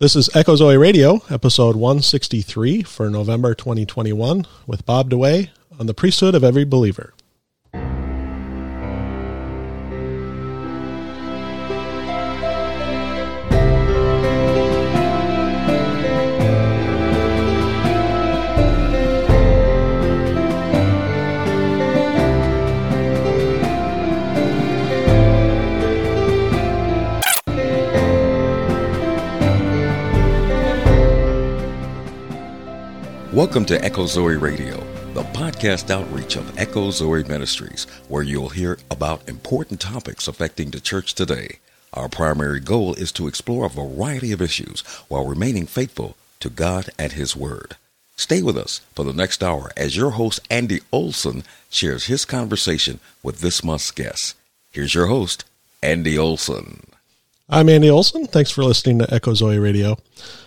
This is Echo Zoe Radio, episode 163 for November 2021, with Bob DeWaay on the priesthood of every believer. Welcome to Echo Zoe Radio, the podcast outreach of Echo Zoe Ministries, where you'll hear about important topics affecting the church today. Our primary goal is to explore a variety of issues while remaining faithful to God and His Word. Stay with us for the next hour as your host, Andy Olson, shares his conversation with this month's guest. Here's your host, Andy Olson. I'm Andy Olson. Thanks for listening to Echo Zoe Radio.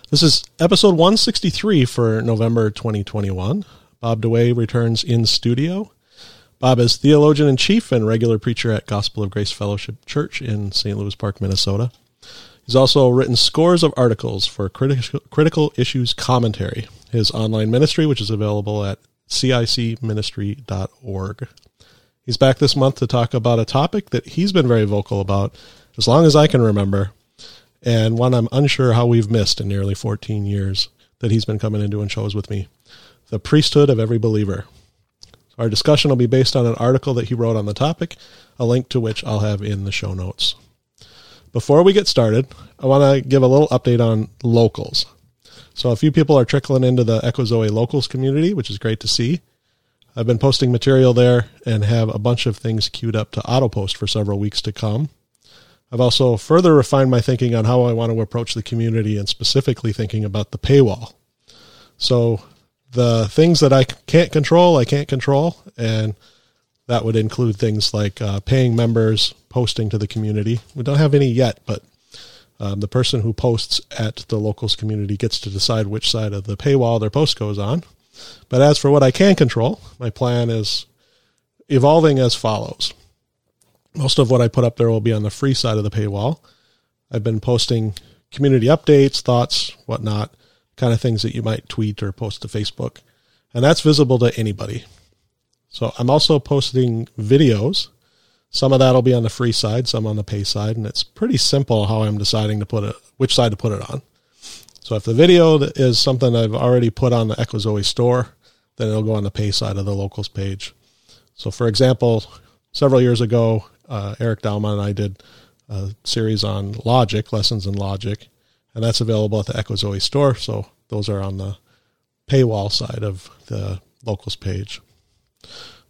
This is episode 163 for November 2021. Bob DeWaay returns in studio. Bob is theologian in chief and regular preacher at Gospel of Grace Fellowship Church in St. Louis Park, Minnesota. He's also written scores of articles for critical, issues commentary, his online ministry, which is available at cicministry.org. He's back this month to talk about a topic that he's been very vocal about as long as I can remember, and one I'm unsure how we've missed in nearly 14 years that he's been coming and doing shows with me the priesthood of every believer. Our discussion will be based on an article that he wrote on the topic, a link to which I'll have in the show notes. Before we get started, I want to give a little update on locals. So, a few people are trickling into the Echo Zoe locals community, which is great to see. I've been posting material there and have a bunch of things queued up to auto post for several weeks to come. I've also further refined my thinking on how I want to approach the community and specifically thinking about the paywall. So the things that I can't control, I can't control. And that would include things like uh, paying members, posting to the community. We don't have any yet, but um, the person who posts at the locals community gets to decide which side of the paywall their post goes on. But as for what I can control, my plan is evolving as follows. Most of what I put up there will be on the free side of the paywall. I've been posting community updates, thoughts, whatnot, kind of things that you might tweet or post to Facebook. And that's visible to anybody. So I'm also posting videos. Some of that will be on the free side, some on the pay side, and it's pretty simple how I'm deciding to put it, which side to put it on. So if the video is something I've already put on the Echo Zoe store, then it'll go on the pay side of the locals page. So for example, several years ago, uh, Eric Dalman and I did a series on logic, lessons in logic, and that's available at the Echo Zoe store. So those are on the paywall side of the locals page.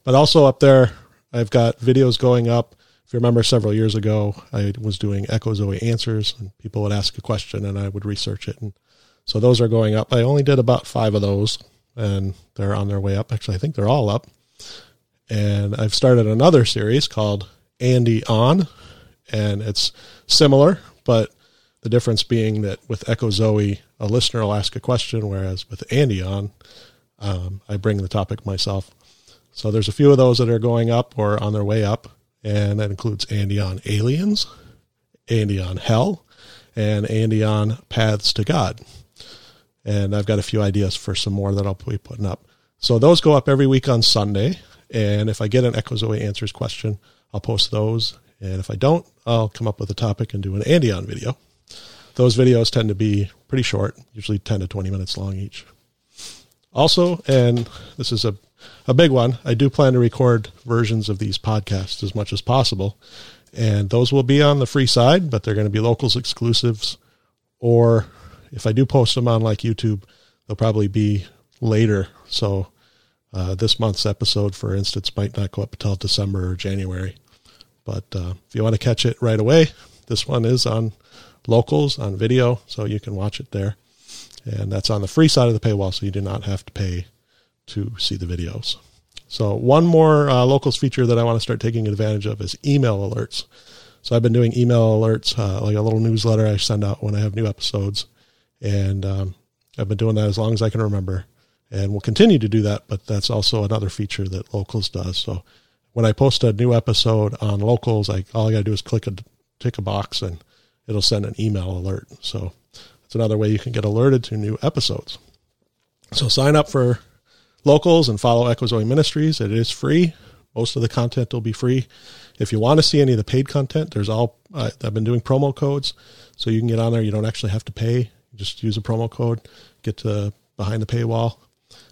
But also up there, I've got videos going up. If you remember several years ago, I was doing Echo Zoe answers, and people would ask a question, and I would research it. And so those are going up. I only did about five of those, and they're on their way up. Actually, I think they're all up. And I've started another series called Andy on, and it's similar, but the difference being that with Echo Zoe, a listener will ask a question, whereas with Andy on, um, I bring the topic myself. So there's a few of those that are going up or on their way up, and that includes Andy on aliens, Andy on hell, and Andy on paths to God. And I've got a few ideas for some more that I'll be putting up. So those go up every week on Sunday. And if I get an Echo Zoe Answers question, I'll post those. And if I don't, I'll come up with a topic and do an Andy on video. Those videos tend to be pretty short, usually 10 to 20 minutes long each. Also, and this is a, a big one, I do plan to record versions of these podcasts as much as possible. And those will be on the free side, but they're going to be locals exclusives. Or if I do post them on like YouTube, they'll probably be later. So uh, this month's episode, for instance, might not go up until December or January. But uh, if you want to catch it right away, this one is on locals on video, so you can watch it there. And that's on the free side of the paywall, so you do not have to pay to see the videos. So, one more uh, locals feature that I want to start taking advantage of is email alerts. So, I've been doing email alerts, uh, like a little newsletter I send out when I have new episodes. And um, I've been doing that as long as I can remember and we'll continue to do that. But that's also another feature that Locals does. So when I post a new episode on Locals, I all I got to do is click a tick a box and it'll send an email alert. So It's another way you can get alerted to new episodes. So sign up for locals and follow Echo Zoe Ministries. It is free. Most of the content will be free. If you want to see any of the paid content, there's all uh, I've been doing promo codes, so you can get on there. You don't actually have to pay. Just use a promo code, get to behind the paywall,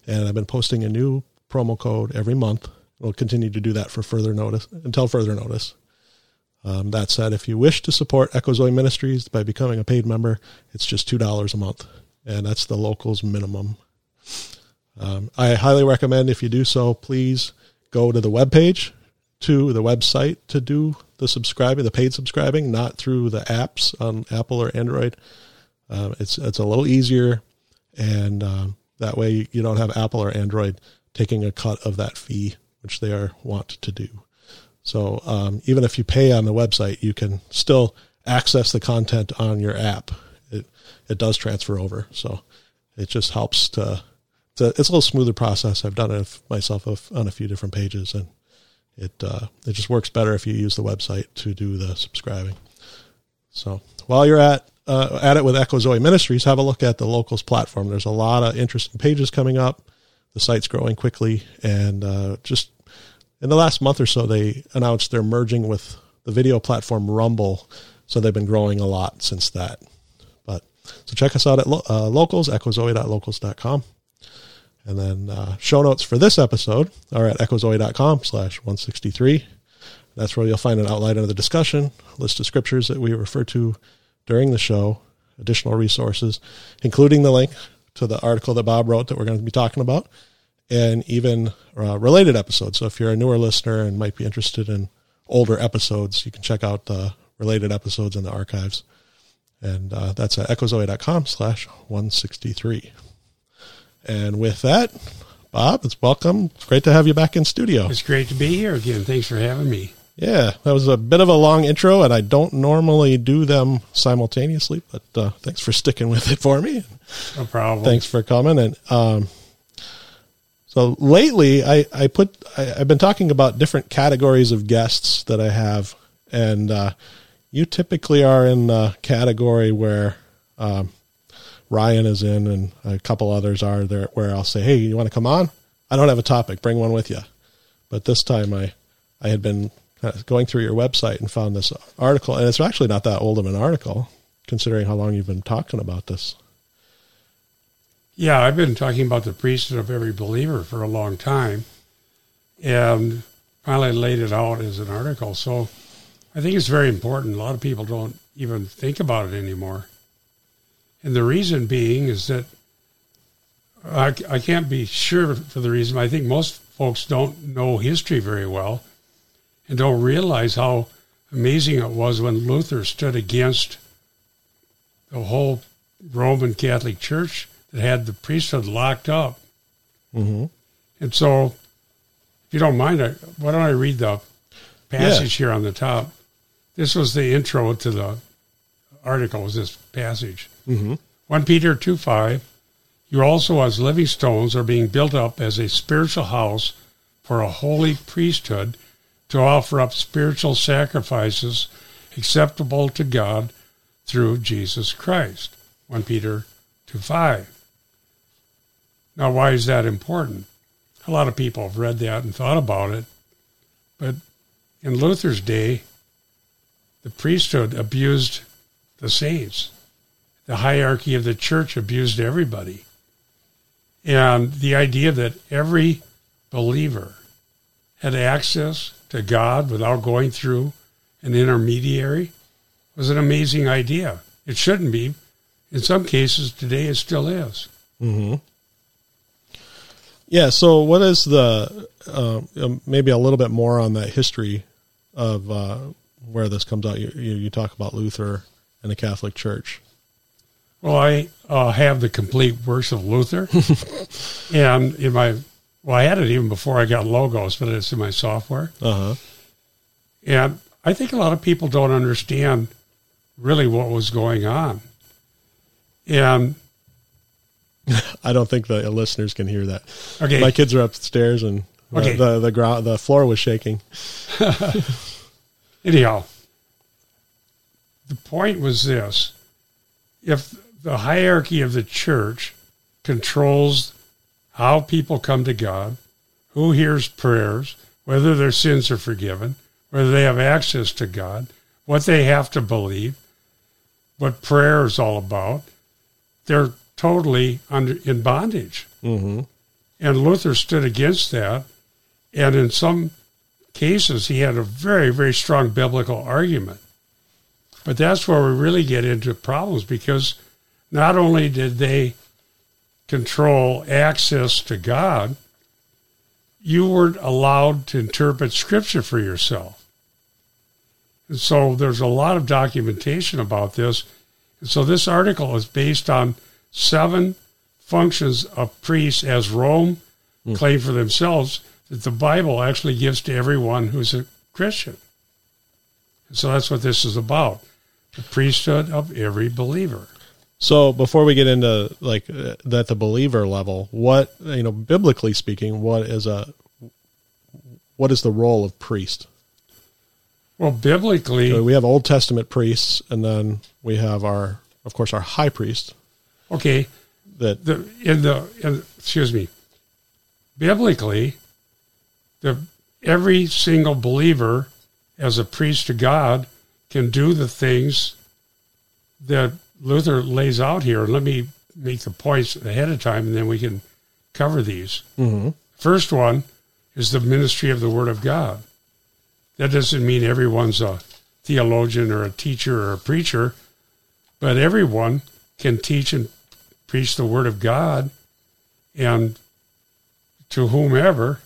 and I've been posting a new promo code every month. We'll continue to do that for further notice until further notice. Um, that said, if you wish to support Echo Zoe Ministries by becoming a paid member, it's just two dollars a month, and that's the locals minimum. Um, I highly recommend if you do so, please go to the webpage, to the website to do the subscribing, the paid subscribing, not through the apps on Apple or Android. Um, it's it's a little easier, and um, that way you don't have Apple or Android taking a cut of that fee, which they are want to do. So um, even if you pay on the website, you can still access the content on your app. It it does transfer over, so it just helps to. It's a, it's a little smoother process. I've done it myself on a few different pages, and it uh, it just works better if you use the website to do the subscribing. So while you're at uh, at it with Echo Zoe Ministries, have a look at the locals platform. There's a lot of interesting pages coming up. The site's growing quickly, and uh, just in the last month or so, they announced they're merging with the video platform Rumble. So they've been growing a lot since that. But so check us out at lo- uh, locals, echozoe.locals.com. And then uh, show notes for this episode are at echozoe.com slash 163. That's where you'll find an outline of the discussion, list of scriptures that we refer to during the show, additional resources, including the link to the article that Bob wrote that we're going to be talking about, and even uh, related episodes. So if you're a newer listener and might be interested in older episodes, you can check out the related episodes in the archives. And uh, that's at echozoe.com slash 163. And with that, Bob, it's welcome. It's great to have you back in studio. It's great to be here again. Thanks for having me. Yeah, that was a bit of a long intro, and I don't normally do them simultaneously, but uh, thanks for sticking with it for me. No problem. Thanks for coming. And um, so lately, I, I put I, have been talking about different categories of guests that I have, and uh, you typically are in the category where um, Ryan is in, and a couple others are there. Where I'll say, "Hey, you want to come on?" I don't have a topic. Bring one with you. But this time, I I had been Uh, going through your website and found this article, and it's actually not that old of an article, considering how long you've been talking about this. Yeah, I've been talking about the priesthood of every believer for a long time, and finally laid it out as an article. So I think it's very important. A lot of people don't even think about it anymore. And the reason being is that I, I can't be sure for the reason. I think most folks don't know history very well and don't realize how amazing it was when Luther stood against the whole Roman Catholic Church that had the priesthood locked up. Mm-hmm. And so, if you don't mind, why don't I read the passage yeah. here on the top? This was the intro to the article, was this passage. Mm-hmm. 1 Peter 2 5. You also, as living stones, are being built up as a spiritual house for a holy priesthood to offer up spiritual sacrifices acceptable to God through Jesus Christ. 1 Peter 2 5. Now, why is that important? A lot of people have read that and thought about it, but in Luther's day, the priesthood abused the saints the hierarchy of the church abused everybody. And the idea that every believer had access to God without going through an intermediary was an amazing idea. It shouldn't be. In some cases, today it still is. Mm-hmm. Yeah. So, what is the uh, maybe a little bit more on that history of uh, where this comes out? You, you, talk about Luther and the Catholic Church. Well, I uh, have the complete works of Luther, and in my well, I had it even before I got logos, but it's in my software. Uh-huh. And I think a lot of people don't understand really what was going on, and I don't think the listeners can hear that. Okay, my kids are upstairs, and okay. the the ground the floor was shaking. Anyhow, the point was this: if the hierarchy of the church controls how people come to God, who hears prayers, whether their sins are forgiven, whether they have access to God, what they have to believe, what prayer is all about. They're totally under in bondage. Mm-hmm. And Luther stood against that. And in some cases, he had a very, very strong biblical argument. But that's where we really get into problems because not only did they control access to God, you weren't allowed to interpret Scripture for yourself. And so there's a lot of documentation about this. And so this article is based on seven functions of priests as Rome mm. claimed for themselves that the Bible actually gives to everyone who's a Christian. And so that's what this is about the priesthood of every believer. So before we get into like uh, that the believer level, what you know biblically speaking, what is a what is the role of priest? Well, biblically, so we have Old Testament priests, and then we have our, of course, our high priest. Okay, that the in the in, excuse me, biblically, the every single believer as a priest to God can do the things that Luther lays out here. Let me make the points ahead of time, and then we can cover these. Mm-hmm. First one is the ministry of the Word of God. That doesn't mean everyone's a theologian or a teacher or a preacher, but everyone can teach and preach the Word of God, and to whomever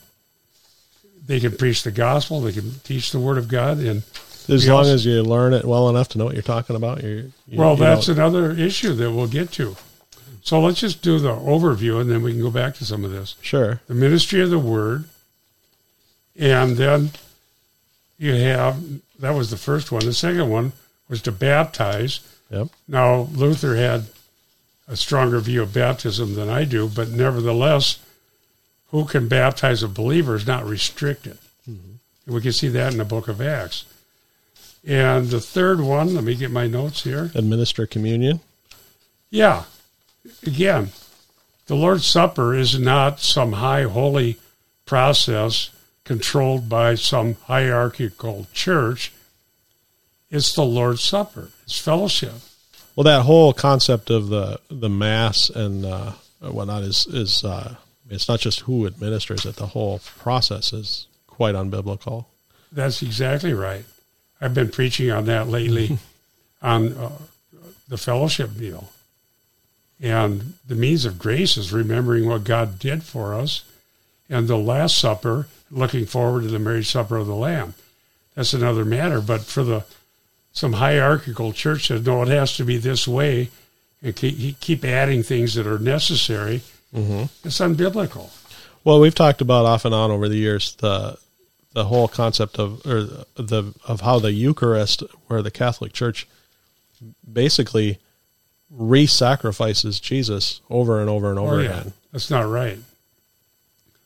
they can preach the gospel, they can teach the Word of God, and as long also, as you learn it well enough to know what you're talking about. You're, you, well, you that's know. another issue that we'll get to. So let's just do the overview, and then we can go back to some of this. Sure. The ministry of the Word, and then you have that was the first one. The second one was to baptize. Yep. Now Luther had a stronger view of baptism than I do, but nevertheless, who can baptize a believer is not restricted. Mm-hmm. We can see that in the book of Acts. And the third one, let me get my notes here. Administer communion. Yeah. Again, the Lord's Supper is not some high holy process controlled by some hierarchical church. It's the Lord's Supper. It's fellowship. Well, that whole concept of the the mass and uh, whatnot is is uh, it's not just who administers it. The whole process is quite unbiblical. That's exactly right. I've been preaching on that lately on uh, the fellowship meal. And the means of grace is remembering what God did for us. And the Last Supper, looking forward to the marriage supper of the Lamb. That's another matter. But for the some hierarchical church says, no, it has to be this way, and keep, keep adding things that are necessary. Mm-hmm. It's unbiblical. Well, we've talked about off and on over the years the the whole concept of or the of how the Eucharist, where the Catholic Church basically re-sacrifices Jesus over and over and oh, over oh, yeah. again. That's not right.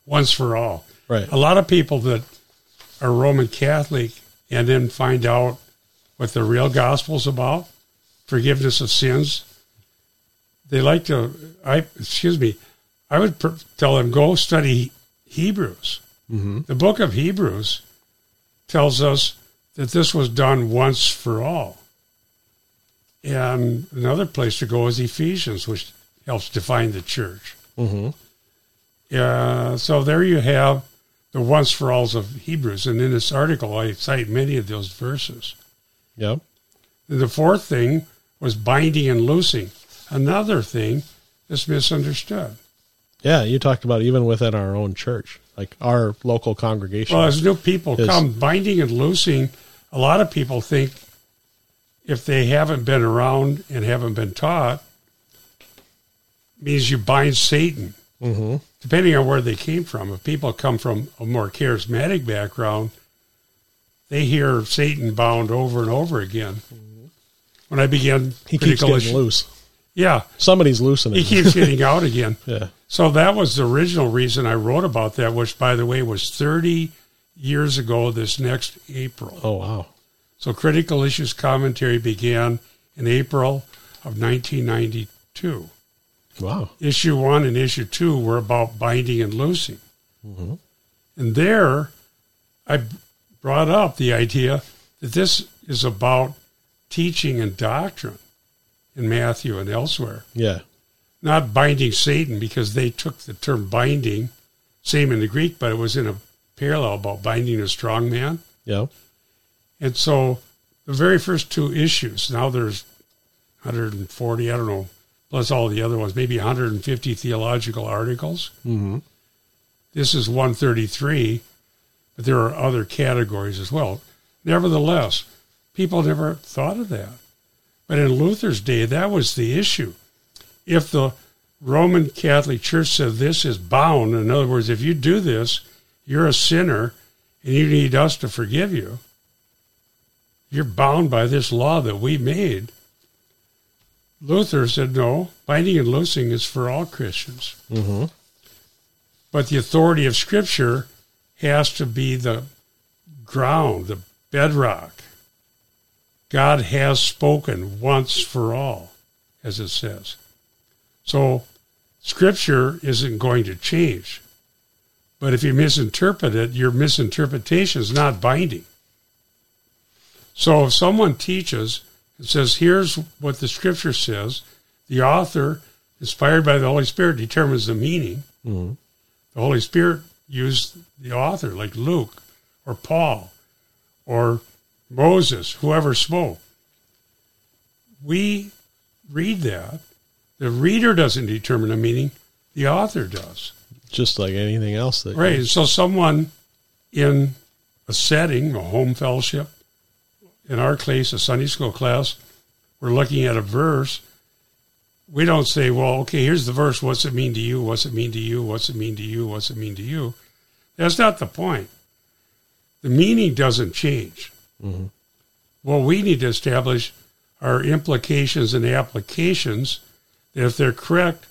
Once for all. Right. A lot of people that are Roman Catholic and then find out what the real gospel's about, forgiveness of sins, they like to I excuse me, I would tell them go study Hebrews Mm-hmm. The book of Hebrews tells us that this was done once for all. And another place to go is Ephesians, which helps define the church. Mm-hmm. Uh, so there you have the once for alls of Hebrews. And in this article, I cite many of those verses. Yep. And the fourth thing was binding and loosing. Another thing that's misunderstood. Yeah, you talked about even within our own church like our local congregation. Well, as new people is, come, binding and loosing, a lot of people think if they haven't been around and haven't been taught, means you bind Satan. Mm-hmm. Depending on where they came from. If people come from a more charismatic background, they hear Satan bound over and over again. Mm-hmm. When I began, he keeps getting loose. Yeah, somebody's loosening. He keeps getting out again. yeah. So that was the original reason I wrote about that, which, by the way, was 30 years ago this next April. Oh, wow. So Critical Issues Commentary began in April of 1992. Wow. Issue one and issue two were about binding and loosing. Mm-hmm. And there, I brought up the idea that this is about teaching and doctrine in Matthew and elsewhere, Yeah. not binding Satan because they took the term binding, same in the Greek, but it was in a parallel about binding a strong man. Yeah. And so the very first two issues, now there's 140, I don't know, plus all the other ones, maybe 150 theological articles. Mm-hmm. This is 133, but there are other categories as well. Nevertheless, people never thought of that. But in Luther's day, that was the issue. If the Roman Catholic Church said this is bound, in other words, if you do this, you're a sinner and you need us to forgive you, you're bound by this law that we made. Luther said, no, binding and loosing is for all Christians. Mm-hmm. But the authority of Scripture has to be the ground, the bedrock. God has spoken once for all, as it says. So Scripture isn't going to change. But if you misinterpret it, your misinterpretation is not binding. So if someone teaches and says, here's what the Scripture says, the author, inspired by the Holy Spirit, determines the meaning Mm-hmm. the Holy Spirit used the author, like Luke or Paul or Moses, whoever spoke. We read that. The reader doesn't determine the meaning, the author does. Just like anything else that Right. So someone in a setting, a home fellowship, in our case, a Sunday school class, we're looking at a verse. We don't say, well, okay, here's the verse. What's it mean to you? What's it mean to you? What's it mean to you? What's it mean to you? That's not the point. The meaning doesn't change. Mhm. What we need to establish are implications and applications that, if they're correct,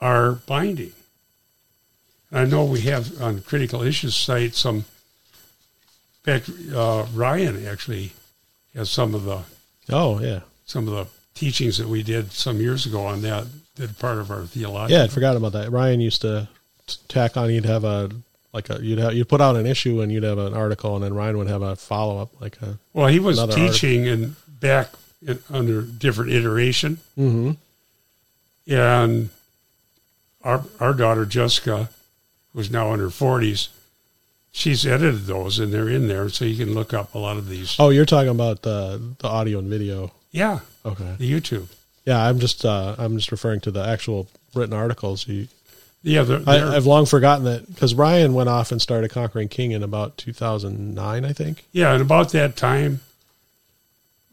are binding. I know we have on Critical Issues site some. In fact, uh, Ryan actually has some of the Oh yeah. some of the teachings that we did some years ago on that. Did part of our theology. Yeah, I forgot about that. Ryan used to tack on. He'd have a like a you'd have you'd put out an issue and you'd have an article, and then Ryan would have a follow up like a. Well, he was teaching and back in, under different iteration, Mm-hmm. and our our daughter Jessica, who's now in her forties, she's edited those and they're in there, so you can look up a lot of these. Oh, you're talking about the the audio and video. Yeah, Okay. the YouTube. Yeah, I'm just uh, I'm just referring to the actual written articles. You, Yeah, they're, I, they're- I've long forgotten that because Ryan went off and started conquering King in about 2009, I think. yeah, and about that time,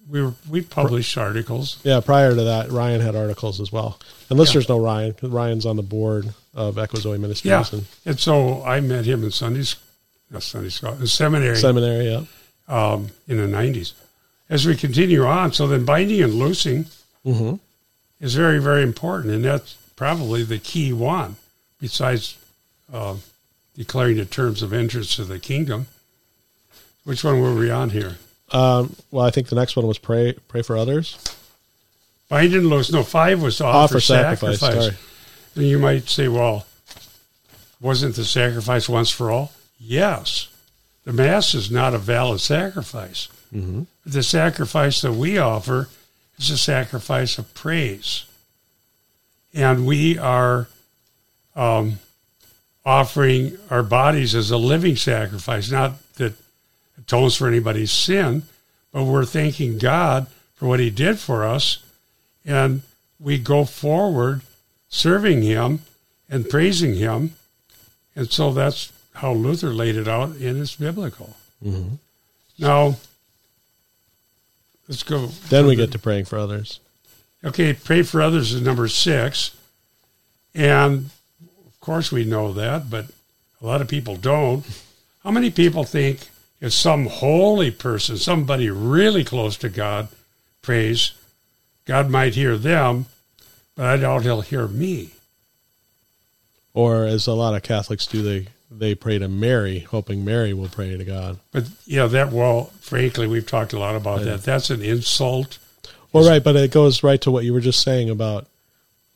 we were we published articles. Yeah, prior to that, Ryan had articles as well. And listeners know Ryan 'cause Ryan's on the board of Echo Zoe Ministries Yeah, and and so I met him in Sunday, sc- not Sunday school, in seminary. seminary. Yeah. um, in the 90s. As we continue on, so then binding and loosing Mm-hmm. is very, very important, and that's probably the key one, besides uh, declaring the terms of entrance to the kingdom. Which one were we on here? Um, well, I think the next one was pray pray for others. Bind and loose. No, five was to offer, Offer sacrifice. sacrifice. Sorry. And you might say, well, wasn't the sacrifice once for all? Yes. The Mass is not a valid sacrifice. Mm-hmm. The sacrifice that we offer is a sacrifice of praise. And we are um, offering our bodies as a living sacrifice, not that atones for anybody's sin, but we're thanking God for what He did for us. And we go forward serving Him and praising Him. And so that's how Luther laid it out, and it's biblical. Mm-hmm. Now, let's go. Then we get to praying for others. Okay, pray for others is number six. And course, we know that, but a lot of people don't. How many people think if some holy person, somebody really close to God, prays, God might hear them, but I doubt he'll hear me? Or as a lot of Catholics do, they they pray to Mary, hoping Mary will pray to God. But yeah, that, well, frankly, we've talked a lot about that. That's an insult. Well, right, but it goes right to what you were just saying about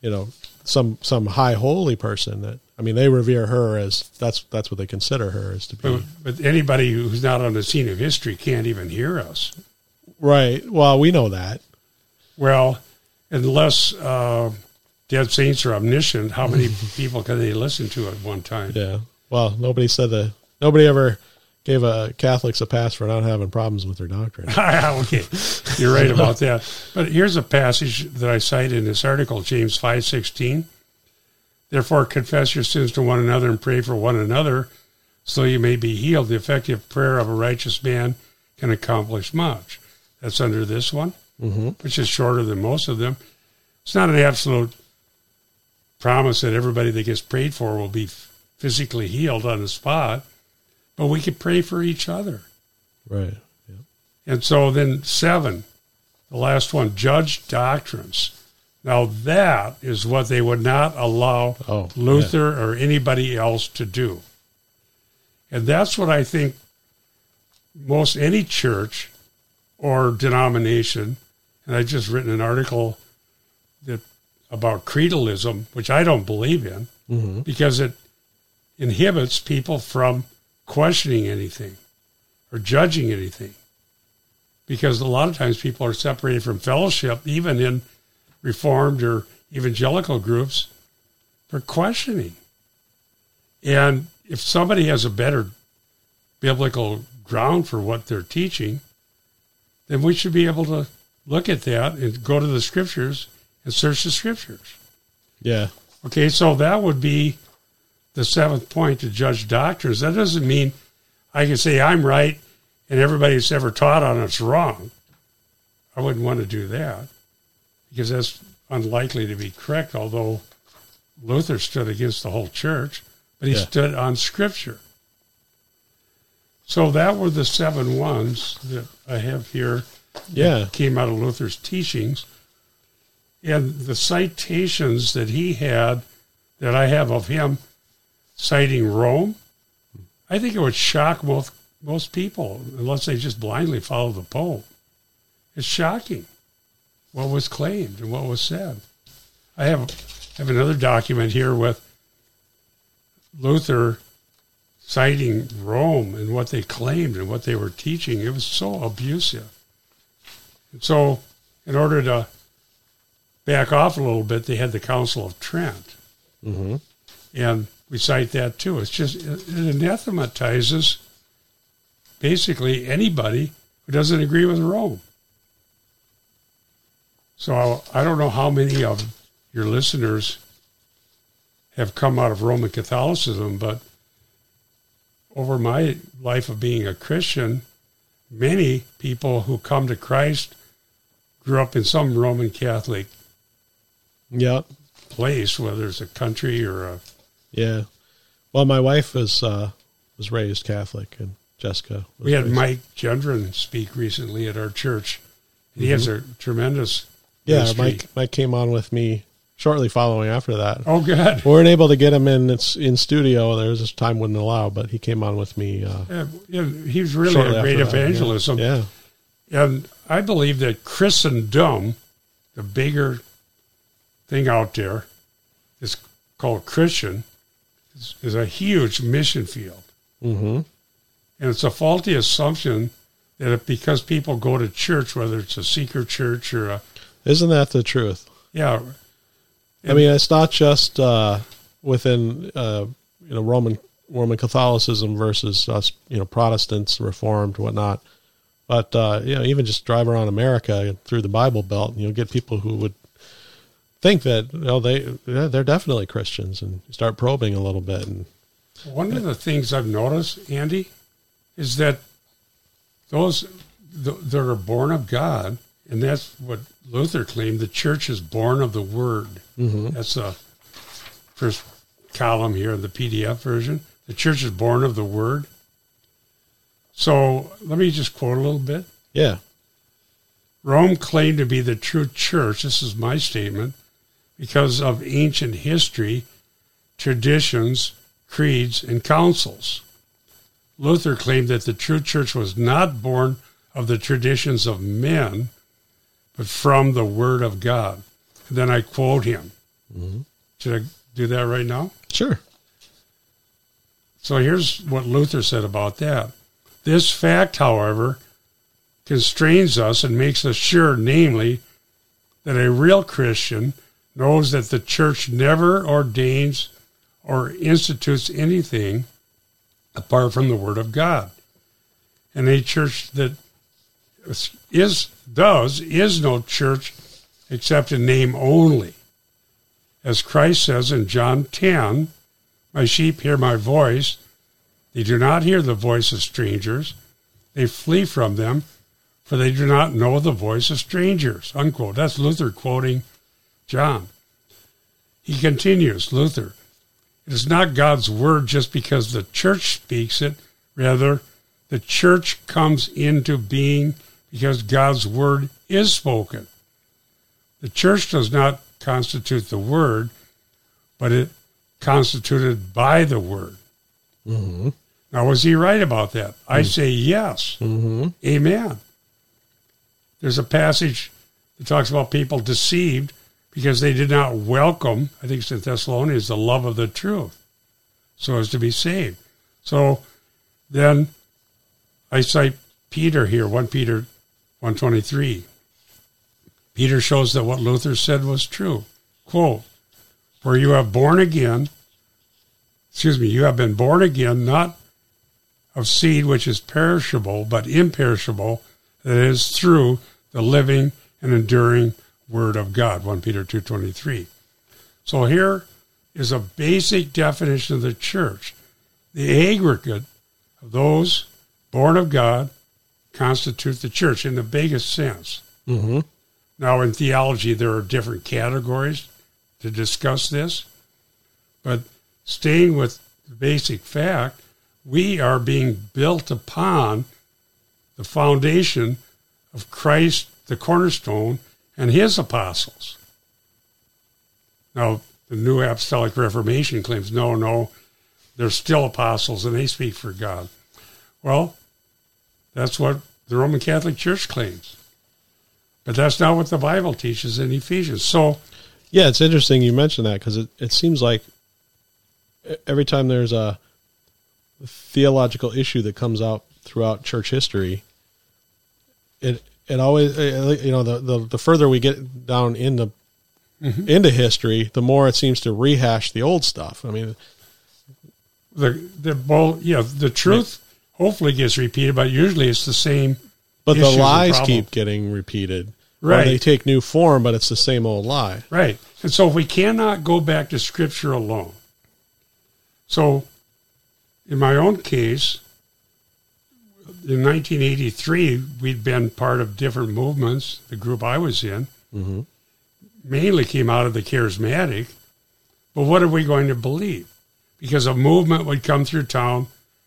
you know, some some high holy person that I mean they revere her as that's that's what they consider her as to be. But, but anybody who's not on the scene of history can't even hear us. Right. Well, we know that. Well, unless uh, dead saints are omniscient, how many people can they listen to at one time? Yeah. Well, nobody said that. Nobody ever gave a Catholics a pass for not having problems with their doctrine. okay, you're right about that. But here's a passage that I cite in this article, James five sixteen. Therefore, confess your sins to one another and pray for one another, so you may be healed. The effective prayer of a righteous man can accomplish much. That's under this one, mm-hmm. which is shorter than most of them. It's not an absolute promise that everybody that gets prayed for will be physically healed on the spot, but we could pray for each other. Right. Yeah. And so then seven, the last one, judge doctrines. Now that is what they would not allow Oh, Luther or anybody else to do. And that's what I think most any church or denomination, and I just written an article that about creedalism, which I don't believe in, Mm-hmm. because it inhibits people from questioning anything or judging anything. Because a lot of times people are separated from fellowship, even in reformed or evangelical groups, for questioning. And if somebody has a better biblical ground for what they're teaching, then we should be able to look at that and go to the scriptures and search the scriptures. Yeah. Okay, so that would be the seventh point to judge doctrines. That doesn't mean I can say I'm right and everybody that's ever taught on it's wrong. I wouldn't want to do that because that's unlikely to be correct, although Luther stood against the whole church, but he Yeah. stood on Scripture. So that were the seven ones that I have here Yeah. came out of Luther's teachings. And the citations that he had, that I have of him citing Rome, I think it would shock most, most people, unless they just blindly follow the Pope. It's shocking what was claimed and what was said. I have, have another document here with Luther citing Rome and what they claimed and what they were teaching. It was so abusive. And so, in order to back off a little bit, they had the Council of Trent. Mm-hmm. And we cite that too. It's just, it anathematizes basically anybody who doesn't agree with Rome. So I don't know how many of your listeners have come out of Roman Catholicism, but over my life of being a Christian, many people who come to Christ grew up in some Roman Catholic Yeah. place, whether it's a country or a Yeah. Well, my wife was uh, was raised Catholic, and Jessica. Was We had raised- Mike Gendron speak recently at our church. He has a tremendous Yeah, ministry. Mike. Mike came on with me shortly following after that. Oh, good. We weren't able to get him in in studio. There was just time wouldn't allow, but he came on with me. Uh, Yeah, yeah, he was really a great after that, evangelism. Yeah. And I believe that Christendom, the bigger thing out there, is called Christian, is, a huge mission field. Mm-hmm. And it's a faulty assumption that if, because people go to church, whether it's a seeker church or a, Isn't that the truth? yeah, I mean, it's not just uh, within uh, you know Roman Roman Catholicism versus us, you know, Protestants, Reformed, whatnot. But uh, you know, even just drive around America through the Bible Belt, and you'll get people who would think that you know they they're definitely Christians, and start probing a little bit, and One of the things I've noticed, Andy, is that those that are born of God, and that's what Luther claimed. The church is born of the Word. Mm-hmm. That's the first column here in the PDF version. The church is born of the Word. So let me just quote a little bit. yeah, Rome claimed to be the true church. This is my statement because of ancient history, traditions, creeds, and councils. Luther claimed that the true church was not born of the traditions of men, but from the Word of God. And then I quote him mm-hmm. Should I do that right now? Sure. So here's what Luther said about that. This fact, however, constrains us and makes us sure, namely, that a real Christian knows that the church never ordains or institutes anything apart from the Word of God. And a church that is does is no church except in name only. As Christ says in John 10, My sheep hear my voice. They do not hear the voice of strangers. They flee from them, for they do not know the voice of strangers. Unquote. That's Luther quoting John. He continues, Luther, it is not God's word just because the church speaks it. Rather, the church comes into being because God's word is spoken. The church does not constitute the word, but it constituted by the word. Mm-hmm. Now, was he right about that? I say yes. Mm-hmm. Amen. There's a passage that talks about people deceived because they did not welcome, I think it's in Thessalonians, the love of the truth so as to be saved. So then I cite Peter here, 1 Peter 123. Peter shows that what Luther said was true. Quote, For you have born again, excuse me, you have been born again, not of seed which is perishable, but imperishable, that is through the living and enduring word of God. 1 Peter 2.23. So here is a basic definition of the church. The aggregate of those born of God constitute the church in the biggest sense. Mm-hmm. Now, in theology, there are different categories to discuss this, but staying with the basic fact, we are being built upon the foundation of Christ, the cornerstone, and his apostles. Now, the New Apostolic Reformation claims no, no, they're still apostles and they speak for God. Well, that's what the Roman Catholic Church claims. But that's not what the Bible teaches in Ephesians. So, Yeah, it's interesting you mentioned that because it, it seems like every time there's a theological issue that comes out throughout church history, it it always uh, you know the the, the further we get down into into history, the more it seems to rehash the old stuff. I mean, the the well, yeah, the truth hopefully gets repeated, but usually it's the same. but the lies keep getting repeated. Or Right. they take new form, but it's the same old lie. Right. And so if we cannot go back to Scripture alone, so in my own case, in 1983, we'd been part of different movements. The group I was in Mhm. mainly came out of the charismatic. But what are we going to believe? Because a movement would come through town,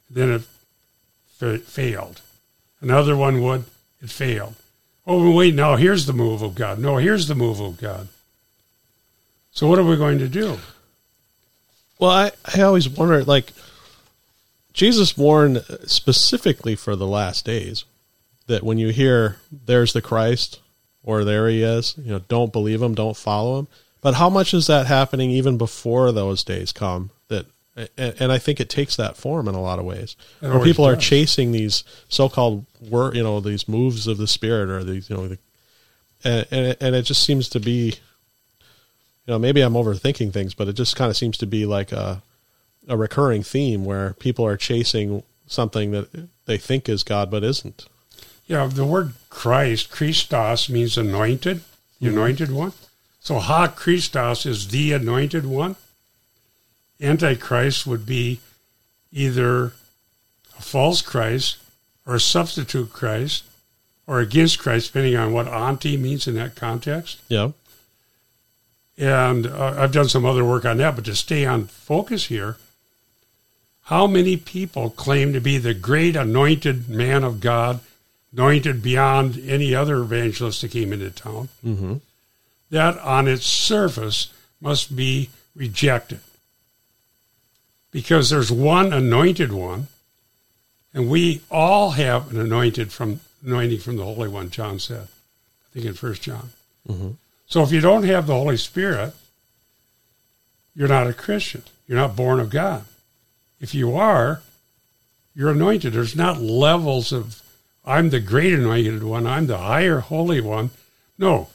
then it fa- failed. Another one would, it failed. Oh, wait, now here's the move of God. No, here's the move of God. So what are we going to do? Well, I, I always wonder, like, Jesus warned specifically for the last days that when you hear there's the Christ or there he is, you know, don't believe him, don't follow him. But how much is that happening even before those days come? That and, and I think it takes that form in a lot of ways, It where people are chasing these so-called wor you know, these moves of the spirit or these, you know, the, and and it, and it just seems to be, you know, maybe I'm overthinking things, but it just kind of seems to be like a a recurring theme where people are chasing something that they think is God but isn't. Yeah, the word Christ, Christos, means anointed, the anointed one. So ho Christos is the anointed one. Antichrist would be either a false Christ or a substitute Christ or against Christ, depending on what anti means in that context. Yeah. And uh, I've done some other work on that, but to stay on focus here, how many people claim to be the great anointed man of God, anointed beyond any other evangelist that came into town? Mm-hmm. That on its surface must be rejected. Because there's one anointed one, and we all have an anointed from anointing from the Holy One, John said. I think in First John. Mm-hmm. So if you don't have the Holy Spirit, you're not a Christian. You're not born of God. If you are, you're anointed. There's not levels of, I'm the great anointed one, I'm the higher holy one. No,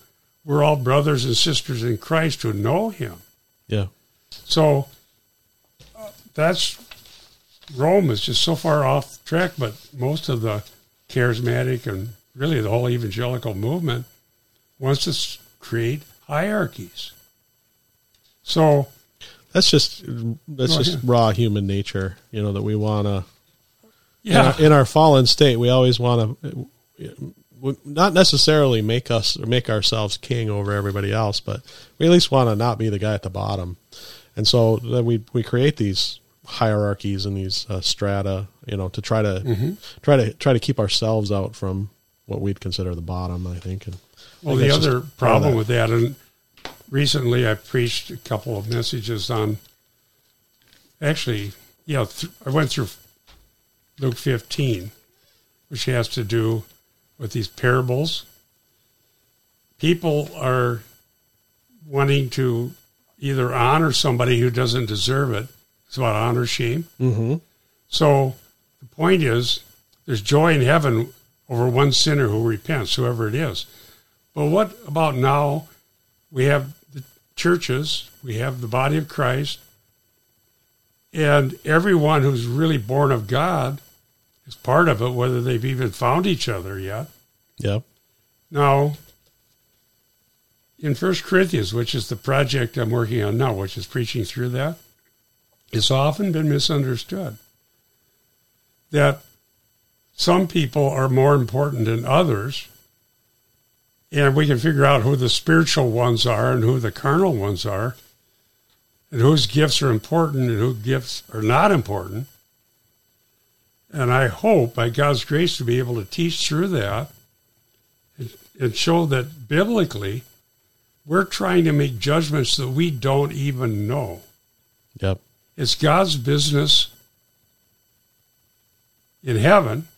we're all brothers and sisters in Christ who know Him. Yeah. So uh, that's Rome is just so far off track, but most of the charismatic and really the whole evangelical movement wants to create hierarchies. So that's just that's just ahead. raw human nature, you know, that we want to. Yeah. In our, in our, fallen state, we always want to, not necessarily make us or make ourselves king over everybody else, but we at least want to not be the guy at the bottom. And so then we we create these hierarchies and these uh, strata, you know, to try to mm-hmm. try to try to keep ourselves out from what we'd consider the bottom. I think. And well, the other problem that. with that, and recently I preached a couple of messages on. Actually, yeah, th- I went through Luke 15, which has to do with these parables. People are wanting to either honor somebody who doesn't deserve it. It's about honor shame. Mm-hmm. So the point is, there's joy in heaven over one sinner who repents, whoever it is. But what about now? We have churches, we have the body of Christ, and everyone who's really born of God is part of it, whether they've even found each other yet. Yep. Now, in First Corinthians, which is the project I'm working on now, which is preaching through that, it's often been misunderstood that some people are more important than others and we can figure out who the spiritual ones are and who the carnal ones are, and whose gifts are important and whose gifts are not important. And I hope, by God's grace, to be able to teach through that and, show that biblically, we're trying to make judgments that we don't even know. Yep. It's God's business in heaven,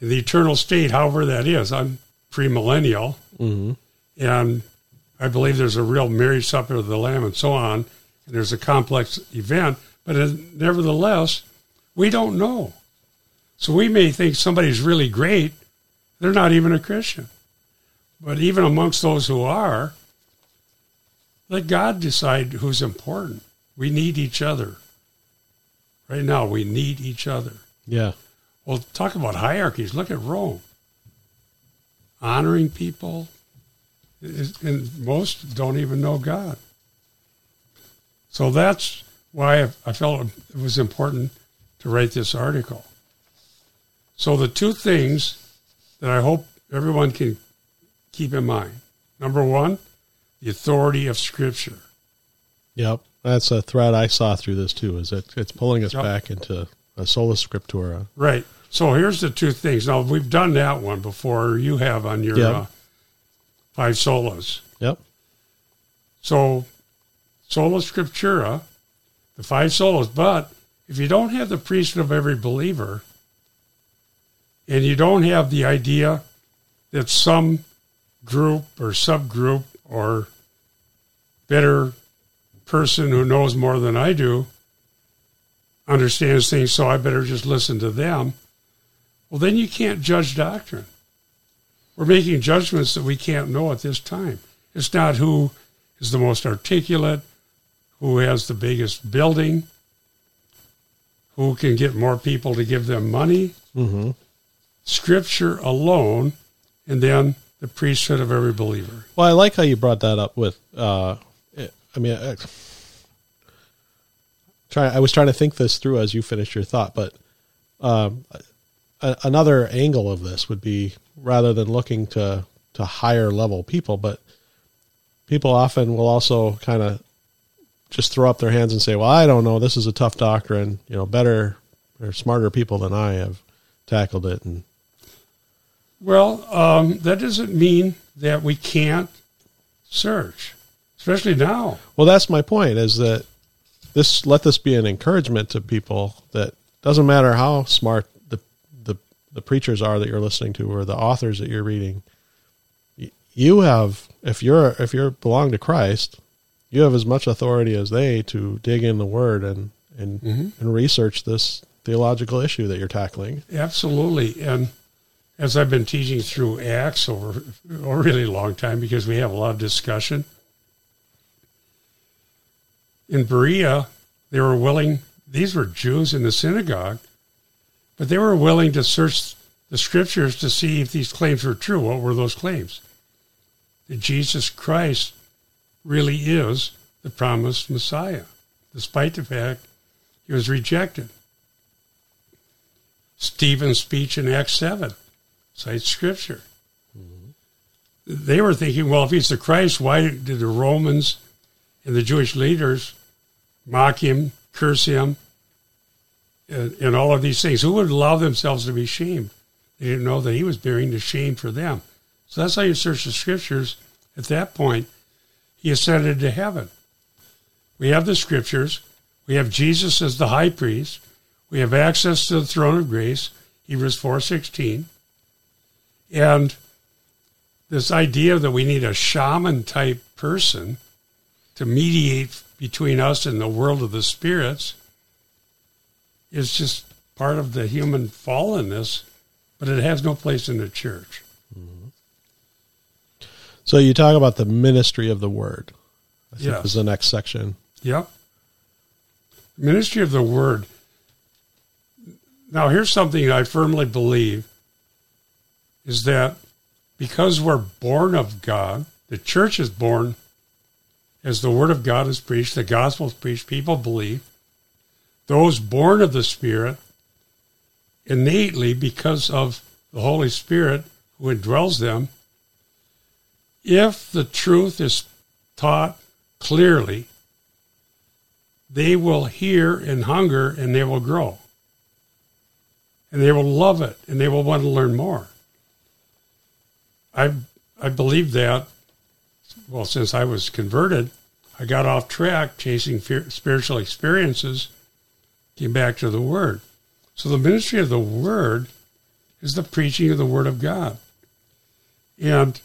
in the eternal state, however that is. I'm premillennial, mm-hmm. and I believe there's a real marriage supper of the Lamb and so on, and there's a complex event, but nevertheless, we don't know. So we may think somebody's really great, they're not even a Christian. But even amongst those who are, let God decide who's important. We need each other. Right now, we need each other. Yeah. Well, talk about hierarchies. Look at Rome honoring people, and most don't even know God. So that's why I felt it was important to write this article. So the two things that I hope everyone can keep in mind. Number one, the authority of Scripture. Yep, that's a thread I saw through this too. Is that it's pulling us yep. back into a sola scriptura. Right. So here's the two things. Now we've done that one before. You have on your yep. uh, five solas. Yep. So sola scriptura, the five solas. But if you don't have the priesthood of every believer, and you don't have the idea that some group or subgroup or better person who knows more than I do understands things, so I better just listen to them well, then you can't judge doctrine. We're making judgments that we can't know at this time. It's not who is the most articulate, who has the biggest building, who can get more people to give them money. Mm-hmm. Scripture alone, and then the priesthood of every believer. Well, I like how you brought that up with. Uh, I mean, I, try. I was trying to think this through as you finished your thought, but um, another angle of this would be rather than looking to to higher level people, but people often will also kind of just throw up their hands and say, "Well, I don't know. This is a tough doctrine. You know, better or smarter people than I have tackled it." And well, um, that doesn't mean that we can't search, especially now. Well, that's my point. Is that this let this be an encouragement to people that doesn't matter how smart the preachers are that you're listening to or the authors that you're reading you have if you're if you're belong to christ you have as much authority as they to dig in the word and and Mm-hmm. and research this theological issue that you're tackling. Absolutely. And as I've been teaching through Acts over a really long time because we have a lot of discussion, in Berea, they were willing, these were Jews in the synagogue, but they were willing to search the scriptures to see if these claims were true. What were those claims? That Jesus Christ really is the promised Messiah, despite the fact he was rejected. Stephen's speech in Acts 7 cites scripture. Mm-hmm. They were thinking, well, if he's the Christ, why did the Romans and the Jewish leaders mock him, curse him, and, all of these things? Who would allow themselves to be shamed? They didn't know that he was bearing the shame for them. So that's how you search the scriptures. At that point, he ascended to heaven. We have the scriptures. We have Jesus as the high priest. We have access to the throne of grace, Hebrews 4.16. And this idea that we need a shaman type person to mediate between us and the world of the spirits is just part of the human fallenness, but it has no place in the church. Mm-hmm. So you talk about the ministry of the word. I think Yes. is the next section. Yep. Ministry of the Word. Now, here's something I firmly believe is that because we're born of God, the church is born as the Word of God is preached, the gospel is preached, people believe. Those born of the Spirit, innately, because of the Holy Spirit who indwells them, if the truth is taught clearly, they will hear and hunger and they will grow. And they will love it and they will want to learn more. I I believe that well since I was converted, I got off track chasing spiritual experiences, came back to the word. So the ministry of the word is the preaching of the word of God. And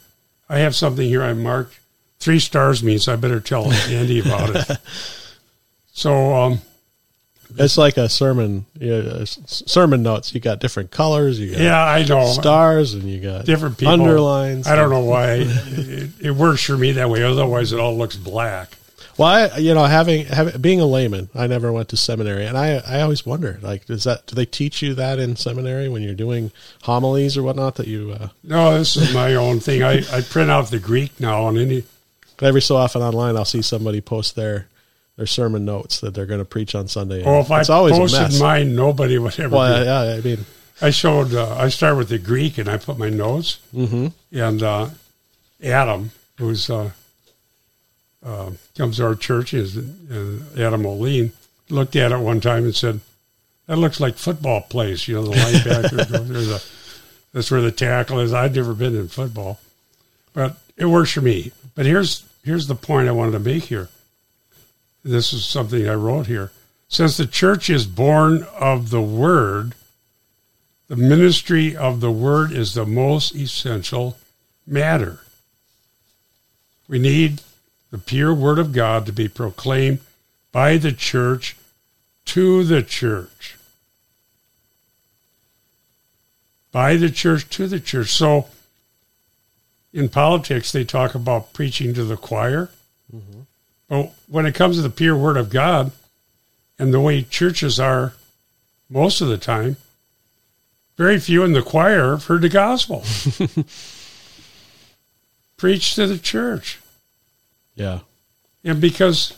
I have something here I marked. Three stars means I better tell Andy about it. So um, It's like a sermon, you know, sermon notes. You got different colors. You got yeah, I know stars, and you got different people underlines. I don't know why it, it works for me that way. Otherwise, it all looks black. Well, I, you know, having, having being a layman, I never went to seminary, and I I always wonder, like, does that do they teach you that in seminary when you're doing homilies or whatnot? That you uh, No, this is my own thing. I, I print out the Greek now, and any every so often online, I'll see somebody post their their sermon notes that they're going to preach on Sunday. oh, if I it's always a posted mine, nobody would ever. well, yeah, I mean, I showed. Uh, I start with the Greek, and I put my notes. hmm And uh, Adam, who's uh, uh, comes to our church, is Adam Moline, looked at it one time and said, "That looks like football plays." You know, the linebacker goes that's where the tackle is. I'd never been in football, but it works for me. But here's here's the point I wanted to make here. This is something I wrote here. Since the church is born of the Word, the ministry of the Word is the most essential matter. We need the pure Word of God to be proclaimed by the church to the church. By the church to the church. So in politics, they talk about preaching to the choir. Mm-hmm. But when it comes to the pure Word of God and the way churches are most of the time, very few in the choir have heard the gospel. Preach to the church. Yeah, And because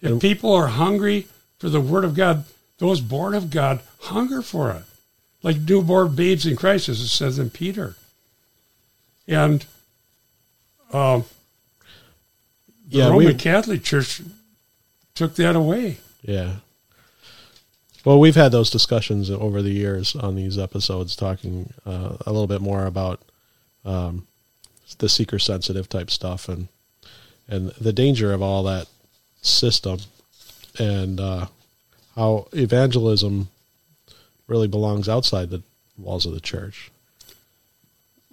if And- people are hungry for the word of God, those born of God hunger for it. Like newborn babes in Christ, as it says in Peter. And um, the Yeah, Roman we- Catholic Church took that away. yeah. Well, we've had those discussions over the years on these episodes, talking uh, a little bit more about um, the seeker sensitive type stuff and and the danger of all that system and uh, how evangelism really belongs outside the walls of the church.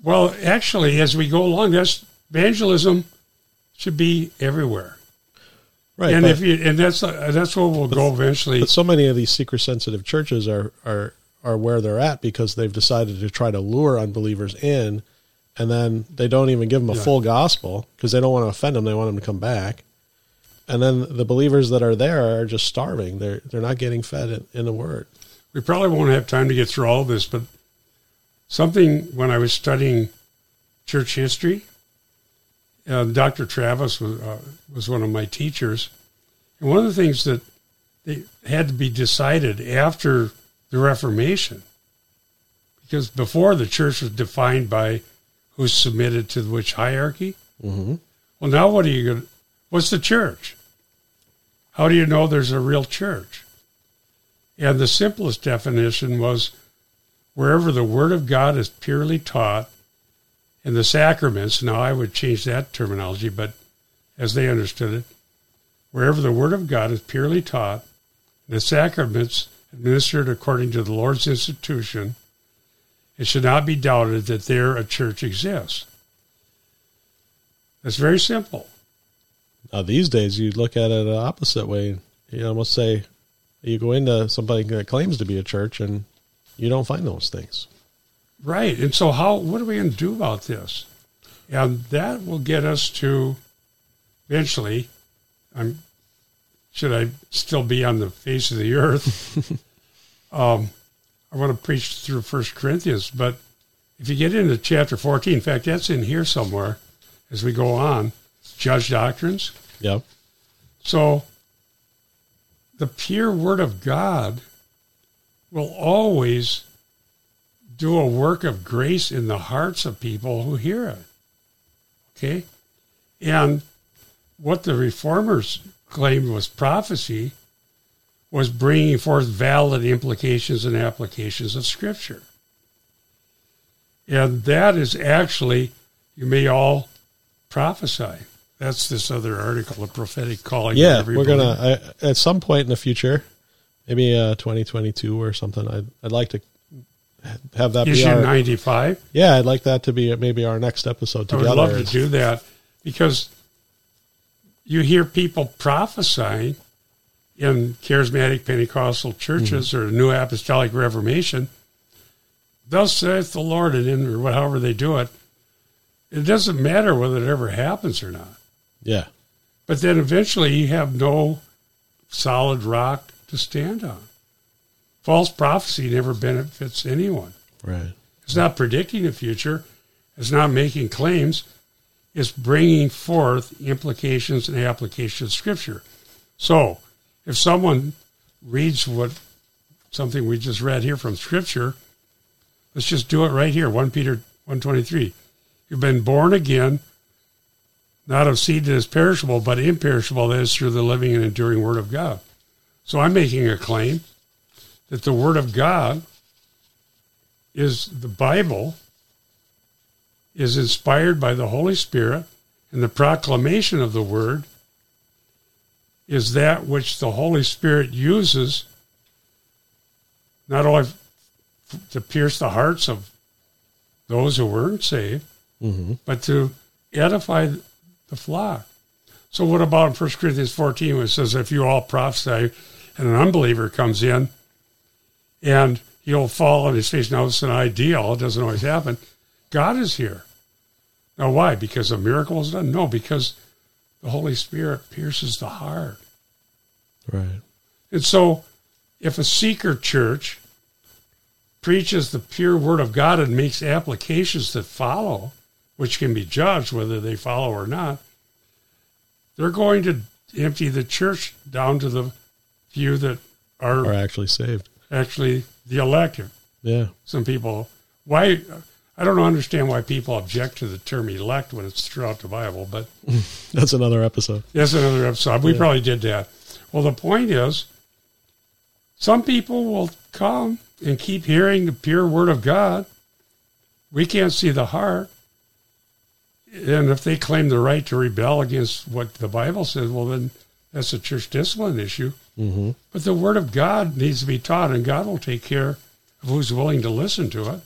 Well, actually, as we go along, that's evangelism should be everywhere. Right. and if you and that's uh, that's where we'll go eventually. but so many of these seeker sensitive churches are, are are where they're at because they've decided to try to lure unbelievers in, and then they don't even give them a Yeah. full gospel because they don't want to offend them. They want them to come back, and then the believers that are there are just starving. They're they're not getting fed in, in the word. we probably won't have time to get through all this, but something when I was studying church history, uh, Dr. Travis was, uh, was one of my teachers. And one of the things that they had to be decided after the Reformation, because before the church was defined by who submitted to which hierarchy. Mm-hmm. Well, now what are you going to, what's the church? How do you know there's a real church? And the simplest definition was wherever the Word of God is purely taught and the sacraments, now I would change that terminology, but as they understood it, wherever the Word of God is purely taught, and the sacraments administered according to the Lord's institution, it should not be doubted that there a church exists. That's very simple. Now these days, you look at it the opposite way. You almost say you go into somebody that claims to be a church, and you don't find those things. Right. And so how what are we going to do about this? And that will get us to eventually I'm should I still be on the face of the earth? um, I want to preach through First Corinthians, but if you get into chapter 14, in fact, that's in here somewhere as we go on, judge doctrines. Yep. So the pure word of God will always do a work of grace in the hearts of people who hear it. Okay? And what the reformers claimed was prophecy was bringing forth valid implications and applications of Scripture. And that is actually, you may all prophesy. That's this other article, a prophetic calling. Yeah, we're gonna I, at some point in the future, maybe uh, 2022 or something. I'd I'd like to have that be issue our 95. yeah. I'd like that to be maybe our next episode together. I would love to do that because you hear people prophesying in charismatic Pentecostal churches Mm-hmm. or New Apostolic Reformation. Thus saith the Lord, and in or however they do it, it doesn't matter whether it ever happens or not. yeah, But then eventually you have no solid rock to stand on. False prophecy never benefits anyone. right. It's not predicting the future. It's not making claims. It's bringing forth implications and applications of Scripture. So, if someone reads what something we just read here from Scripture, let's just do it right here. 1 Peter 123. You've been born again, not of seed that is perishable, but imperishable, that is through the living and enduring Word of God. So I'm making a claim that the Word of God is the Bible is inspired by the Holy Spirit, and the proclamation of the Word is that which the Holy Spirit uses not only f- to pierce the hearts of those who weren't saved, Mm-hmm. but to edify the flock. So, what about in 1 Corinthians 14 when it says, If you all prophesy and an unbeliever comes in and he'll fall on his face? Now, it's an ideal, it doesn't always happen. God is here. Now, why? Because a miracle is done? No, because the Holy Spirit pierces the heart. Right. And so, if a seeker church preaches the pure word of God and makes applications that follow, which can be judged whether they follow or not, they're going to empty the church down to the few that are Are actually saved. actually the elect. Yeah. Some people, why? I don't understand why people object to the term elect when it's throughout the Bible, but That's another episode. that's another episode. We Yeah. probably did that. Well, the point is, some people will come and keep hearing the pure word of God. We can't see the heart. And if they claim the right to rebel against what the Bible says, well, then that's a church discipline issue. Mm-hmm. But the word of God needs to be taught, and God will take care of who's willing to listen to it.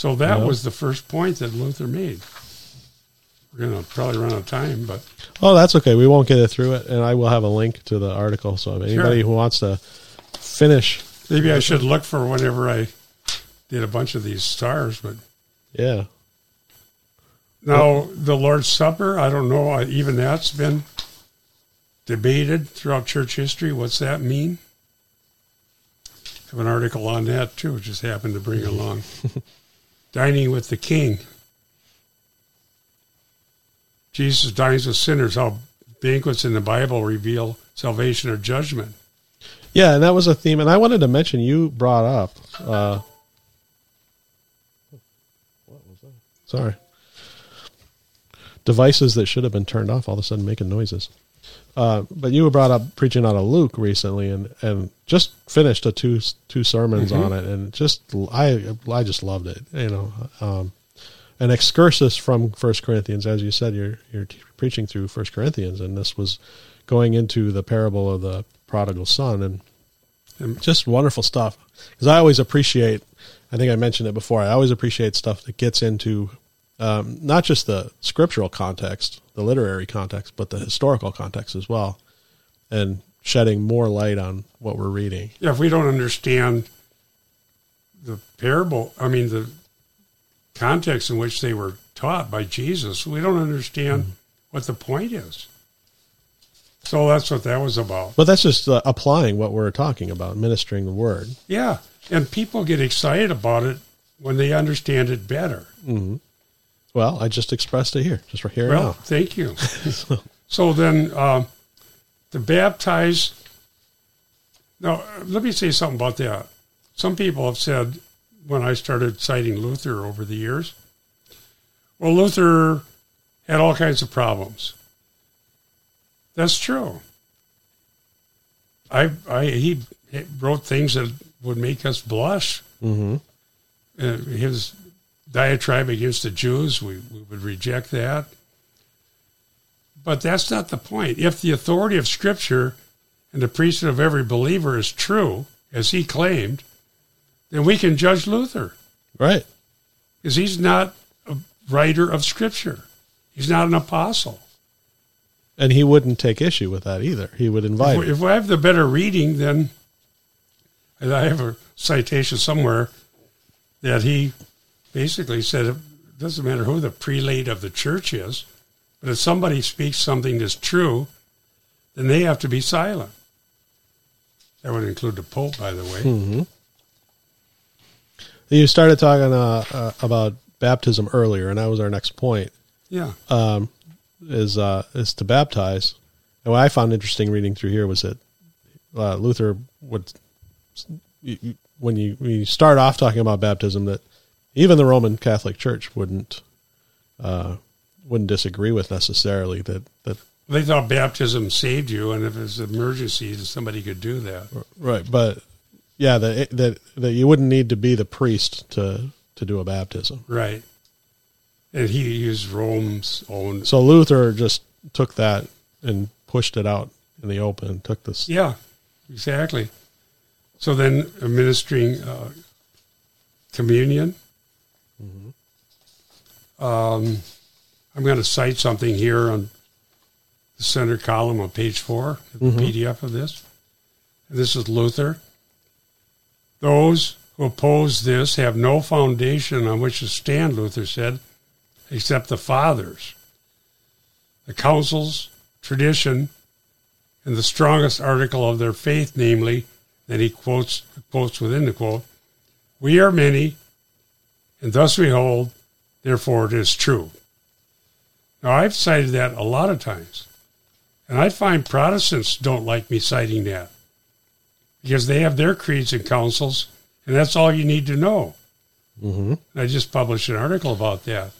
So that Yeah. was the first point that Luther made. we're going to probably run out of time, but Oh, that's okay. We won't get it through it, and I will have a link to the article. So if anybody Sure. who wants to finish, maybe I should look for whenever I did a bunch of these stars. But yeah, now the Lord's Supper, I don't know. Even that's been debated throughout church history. What's that mean? I have an article on that too. Which just happened to bring along. Dining with the King. Jesus dines with sinners. How banquets in the Bible reveal salvation or judgment. yeah, and that was a theme. And I wanted to mention you brought up. Uh, what was that? Sorry. Devices that should have been turned off all of a sudden making noises. Uh, but you were brought up preaching out of Luke recently, and, and just finished a two two sermons on it, and just I I just loved it. You know, um, an excursus from First Corinthians, as you said, you're you're t- preaching through First Corinthians, and this was going into the parable of the prodigal son, and And- just wonderful stuff. Because I always appreciate, I think I mentioned it before. I always appreciate stuff that gets into um, not just the scriptural context, the literary context, but the historical context as well, and shedding more light on what we're reading. Yeah, if we don't understand the parable, I mean the context in which they were taught by Jesus, we don't understand what the point is. So that's what that was about. But that's just uh, applying what we're talking about, ministering the word. Yeah, and people get excited about it when they understand it better. Well, I just expressed it here, just right here Well, now. thank you. so then, uh, to baptize. Now, let me say something about that. Some people have said when I started citing Luther over the years, well, Luther had all kinds of problems. That's true. I, I, he wrote things that would make us blush. hmm Uh, his diatribe against the Jews, we, we would reject that. But that's not the point. If the authority of Scripture and the priesthood of every believer is true, as he claimed, then we can judge Luther Right. because he's not a writer of Scripture. He's not an apostle. And he wouldn't take issue with that either. He would invite. If, it. if I have the better reading, then and I have a citation somewhere that he basically said it doesn't matter who the prelate of the church is, but if somebody speaks something that's true, then they have to be silent. That would include the Pope, by the way. hmm You started talking uh, uh, about baptism earlier, and that was our next point. Yeah. Um, is uh, is to baptize. And what I found interesting reading through here was that uh, Luther would, when you when you start off talking about baptism, that even the Roman Catholic Church wouldn't uh, wouldn't disagree with necessarily that that They thought baptism saved you, and if it's an emergency, somebody could do that. right, but yeah, that that that you wouldn't need to be the priest to to do a baptism. Right. And he used Rome's own. So Luther just took that and pushed it out in the open. Took this. Yeah, exactly. So then administering uh, communion. Um, I'm going to cite something here on the center column on page four, the PDF of this. This is Luther. Those who oppose this have no foundation on which to stand, Luther said, except the fathers, the councils, tradition, and the strongest article of their faith, namely, that he quotes quotes within the quote, "We are many, and thus we hold; therefore it is true." Now I've cited that a lot of times, and I find Protestants don't like me citing that because they have their creeds and councils, and that's all you need to know. hmm I just published an article about that.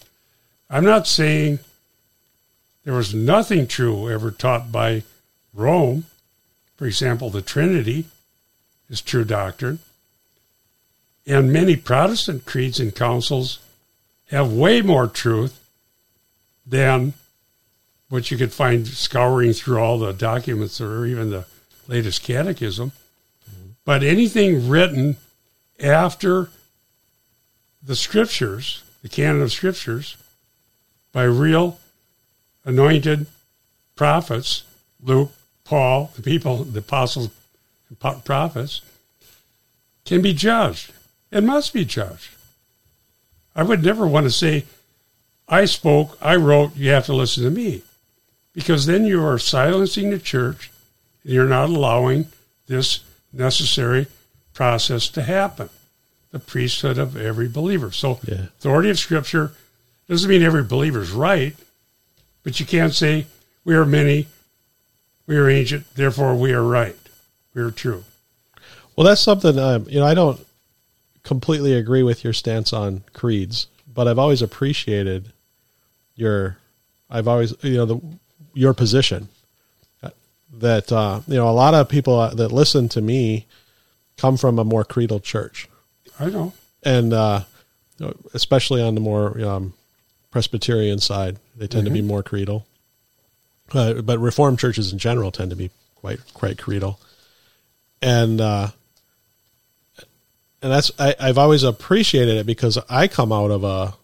I'm not saying there was nothing true ever taught by Rome. For example, the Trinity is true doctrine. And many Protestant creeds and councils have way more truth than what you could find scouring through all the documents or even the latest catechism. But anything written after the scriptures, the canon of scriptures, by real anointed prophets, Luke, Paul, the people, the apostles, prophets, can be judged and must be judged. I would never want to say, I spoke, I wrote, you have to listen to me. Because then you are silencing the church and you're not allowing this necessary process to happen the priesthood of every believer. So, yeah. authority of Scripture doesn't mean every believer is right, but you can't say we are many, we are ancient, therefore we are right, we are true. Well, that's something um, you know. I don't completely agree with your stance on creeds, but I've always appreciated your. I've always you know the your position that uh, you know a lot of people that listen to me come from a more creedal church. I know, and uh, especially on the more um, Presbyterian side, they tend mm-hmm. to be mm-hmm. more creedal. Uh, but Reformed churches in general tend to be quite quite creedal, and uh, and that's I, have always appreciated it because I come out of a,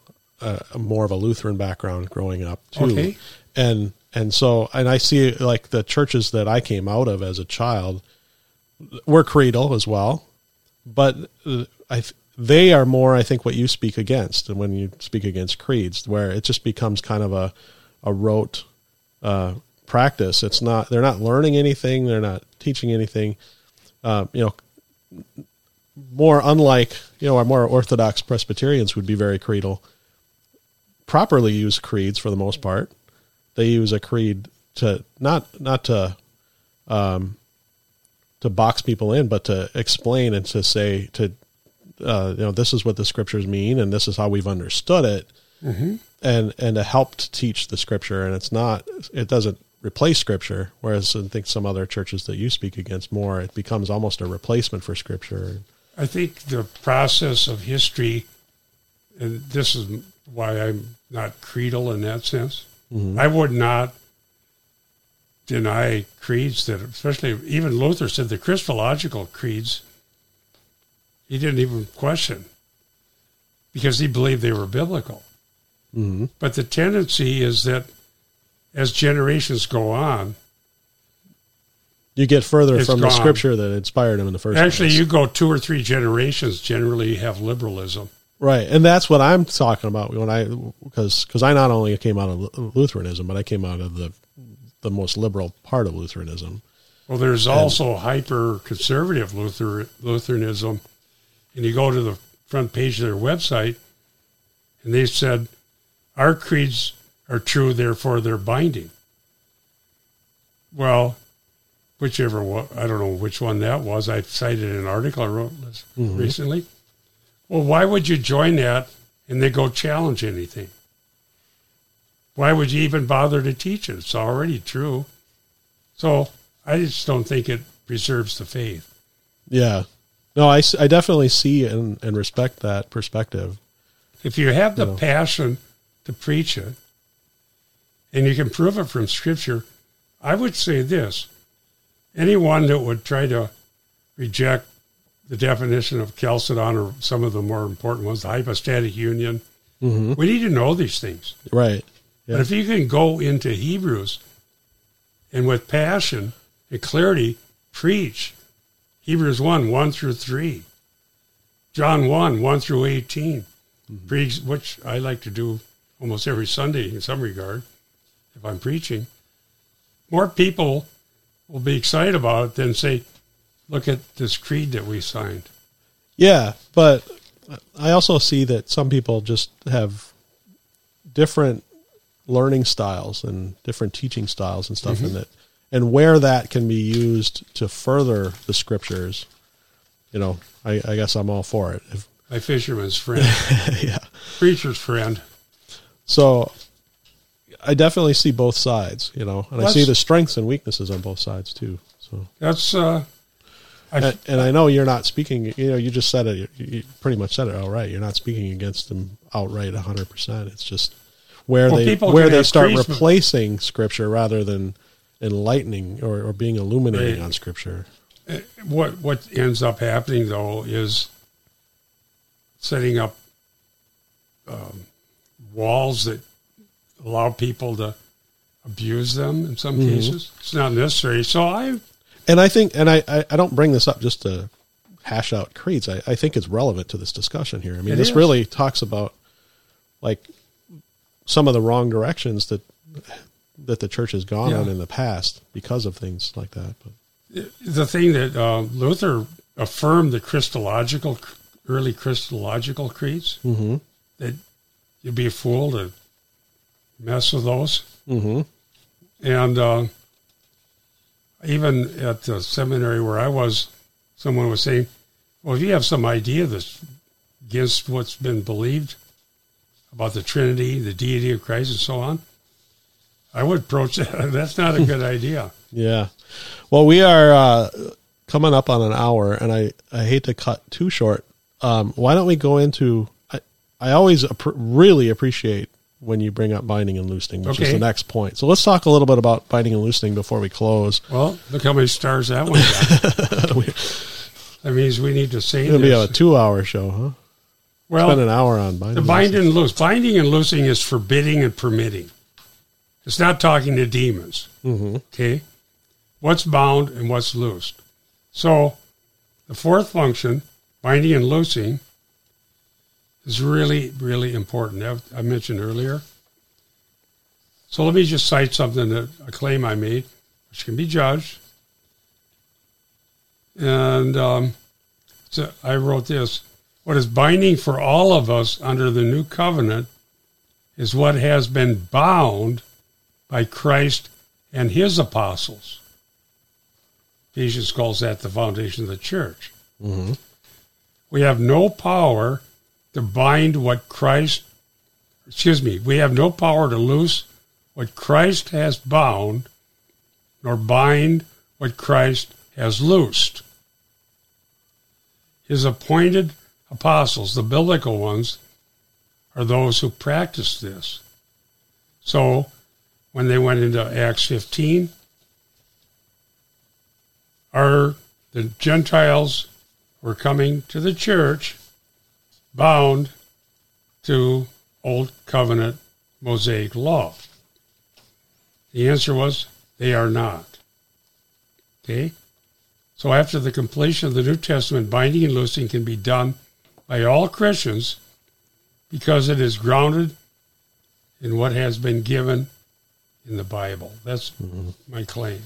a, more of a Lutheran background growing up too, okay. and and so and I see like the churches that I came out of as a child were creedal as well, but uh, I they are more I think what you speak against, and when you speak against creeds, where it just becomes kind of a a rote uh, practice. It's not they're not learning anything, they're not teaching anything. Uh, you know, more unlike you know our more orthodox Presbyterians would be very creedal. Properly use creeds for the most part. They use a creed to not not to um, to box people in, but to explain and to say to uh, you know this is what the scriptures mean and this is how we've understood it, mm-hmm. and and to help to teach the scripture. And it's not it doesn't replace scripture. Whereas I think some other churches that you speak against more, it becomes almost a replacement for scripture. I think the process of history, and this is why I'm not creedal in that sense. Mm-hmm. I would not deny creeds that, especially even Luther said the Christological creeds, he didn't even question because he believed they were biblical. Mm-hmm. But the tendency is that as generations go on, you get further from gone. the scripture that inspired him in the first Actually, place. you go two or three generations, generally have liberalism. Right, and that's what I'm talking about when I because because I not only came out of Lutheranism, but I came out of the the most liberal part of Lutheranism. Well, there's and, also hyper conservative Luther, Lutheranism, and you go to the front page of their website, and they said our creeds are true, therefore they're binding. Well, whichever one, I don't know which one that was. I cited an article I wrote mm-hmm. recently. Well, why would you join that and then go challenge anything? Why would you even bother to teach it? It's already true. So I just don't think it preserves the faith. Yeah. No, I, I definitely see and, and respect that perspective. If you have the you know. passion to preach it, and you can prove it from Scripture, I would say this anyone that would try to reject the definition of Chalcedon or some of the more important ones, the hypostatic union, mm-hmm. we need to know these things. Right. Yeah. But if you can go into Hebrews and with passion and clarity preach Hebrews 1, 1 through 3, John 1, 1 through 18, mm-hmm. preach, which I like to do almost every Sunday in some regard if I'm preaching, more people will be excited about it than say, look at this creed that we signed. Yeah, but I also see that some people just have different learning styles and different teaching styles and stuff mm-hmm. in it and where that can be used to further the scriptures you know i, I guess i'm all for it if, my fisherman's friend yeah preacher's friend so I definitely see both sides, you know, and I see the strengths and weaknesses on both sides too. So that's, uh, I, and, and, I know you're not speaking. You know, you just said it. You pretty much said it all right. You're not speaking against them outright, 100. percent It's just where well, they where they start replacing Scripture rather than enlightening or, or being illuminating on Scripture. Uh, what what ends up happening though is setting up um, walls that allow people to abuse them in some cases. It's not necessary. So I, And I think, and I, I, I don't bring this up just to hash out creeds. I, I think it's relevant to this discussion here. I mean, It this is. really talks about like some of the wrong directions that that the church has gone Yeah. on in the past because of things like that. But the thing that uh, Luther affirmed the Christological, early Christological creeds, Mhm. that you'd be a fool to mess with those. mm-hmm. And uh, even at the seminary where I was, someone was saying, well, if you have some idea that's against what's been believed about the Trinity, the deity of Christ, and so on, I would approach that. That's not a good idea. Yeah. Well, we are uh, coming up on an hour, and I, I hate to cut too short. Um, why don't we go into? I, I always really appreciate when you bring up binding and loosening, which is the next point. So let's talk a little bit about binding and loosening before we close. Well, look how many stars that one got. that means we need to say It's gonna be a two-hour show, huh? well, Spend an hour on binding. The and binding loosing. and loose. Binding and loosing is forbidding and permitting. It's not talking to demons. Mhm. Okay? What's bound and what's loosed. So, the fourth function, binding and loosing, is really, really important. I mentioned earlier. So, let me just cite something that a claim I made, which can be judged. And um, so I wrote this What is binding for all of us under the new covenant is what has been bound by Christ and his apostles. Ephesians calls that the foundation of the church. Mhm. We have no power to bind what Christ, excuse me, we have no power to loose what Christ has bound, nor bind what Christ has loosed. His appointed apostles, the biblical ones, are those who practice this. So, when they went into Acts 15, are the Gentiles were coming to the church bound to Old Covenant Mosaic law? The answer was they are not. Okay? So after the completion of the New Testament, binding and loosing can be done by all Christians because it is grounded in what has been given in the Bible. That's my claim.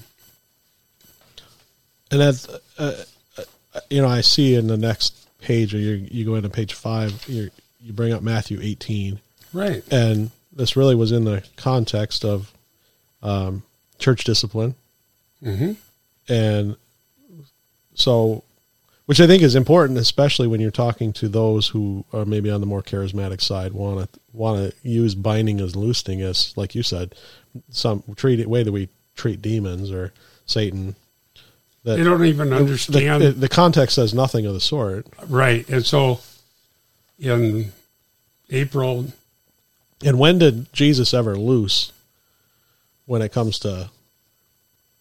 And that's, uh, uh, you know, I see in the next page, or you you go into page five, you you bring up Matthew 18, Right. and this really was in the context of um, church discipline, mm-hmm. and so, which I think is important, especially when you're talking to those who are maybe on the more charismatic side, want to want to use binding as loosening as, like you said, some treat it way that we treat demons or Satan. That They don't even the, understand. the, the context says nothing of the sort. right. And so in April, And when did Jesus ever loose when it comes to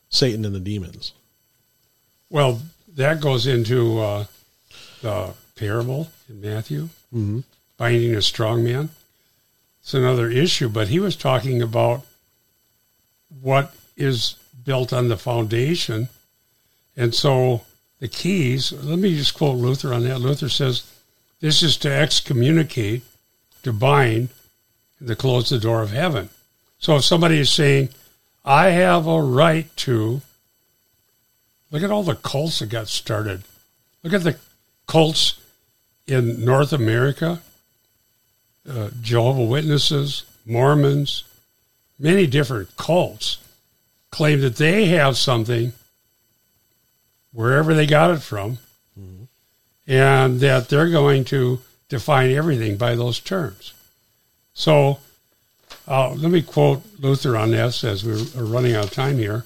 Satan and the demons? well, that goes into uh, the parable in Matthew, Mm-hmm. binding a strong man. It's another issue, but he was talking about what is built on the foundation. And so the keys, let me just quote Luther on that. Luther says, This is to excommunicate, to bind, and to close the door of heaven. So if somebody is saying, I have a right to, look at all the cults that got started. Look at the cults in North America, uh, Jehovah Witnesses, Mormons, many different cults claim that they have something wherever they got it from, and that they're going to define everything by those terms. So, uh, let me quote Luther on this as we're running out of time here.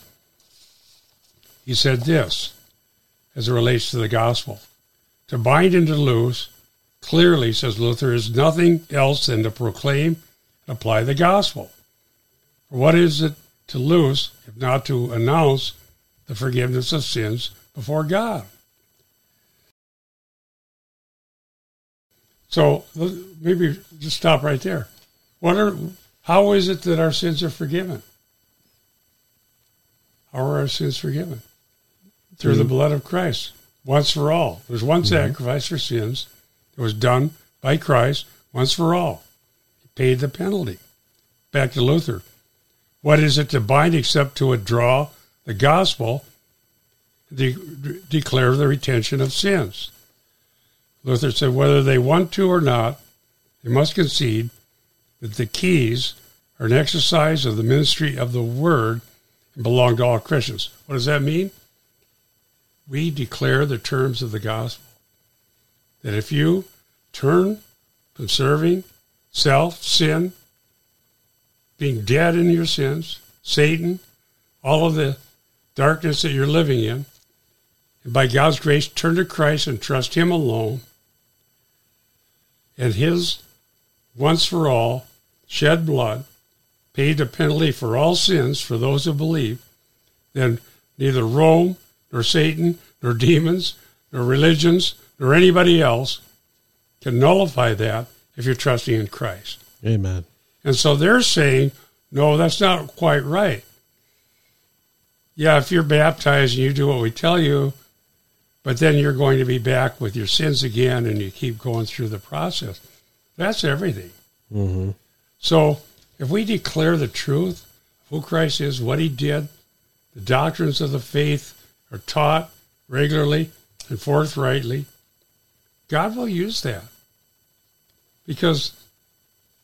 He said this as it relates to the gospel To bind and to loose, clearly, says Luther, is nothing else than to proclaim and apply the gospel. For what is it to loose if not to announce the forgiveness of sins before God? So maybe just stop right there. What are? How is it that our sins are forgiven? How are our sins forgiven? Through the mm-hmm. blood of Christ, once for all. There's one mm-hmm. sacrifice for sins that was done by Christ once for all. He paid the penalty. Back to Luther. What is it to bind except to withdraw the gospel, de- declare the retention of sins? Luther said whether they want to or not, they must concede that the keys are an exercise of the ministry of the word and belong to all Christians. What does that mean? We declare the terms of the gospel. That if you turn from serving self, sin, being dead in your sins, Satan, all of the darkness that you're living in, and by God's grace turn to Christ and trust Him alone, and His once for all shed blood paid the penalty for all sins for those who believe, then neither Rome, nor Satan, nor demons, nor religions, nor anybody else can nullify that if you're trusting in Christ. Amen. And so they're saying, no, that's not quite right. Yeah, if you're baptized and you do what we tell you, but then you're going to be back with your sins again and you keep going through the process. That's everything. Mm-hmm. So if we declare the truth who Christ is, what he did, the doctrines of the faith are taught regularly and forthrightly, God will use that. Because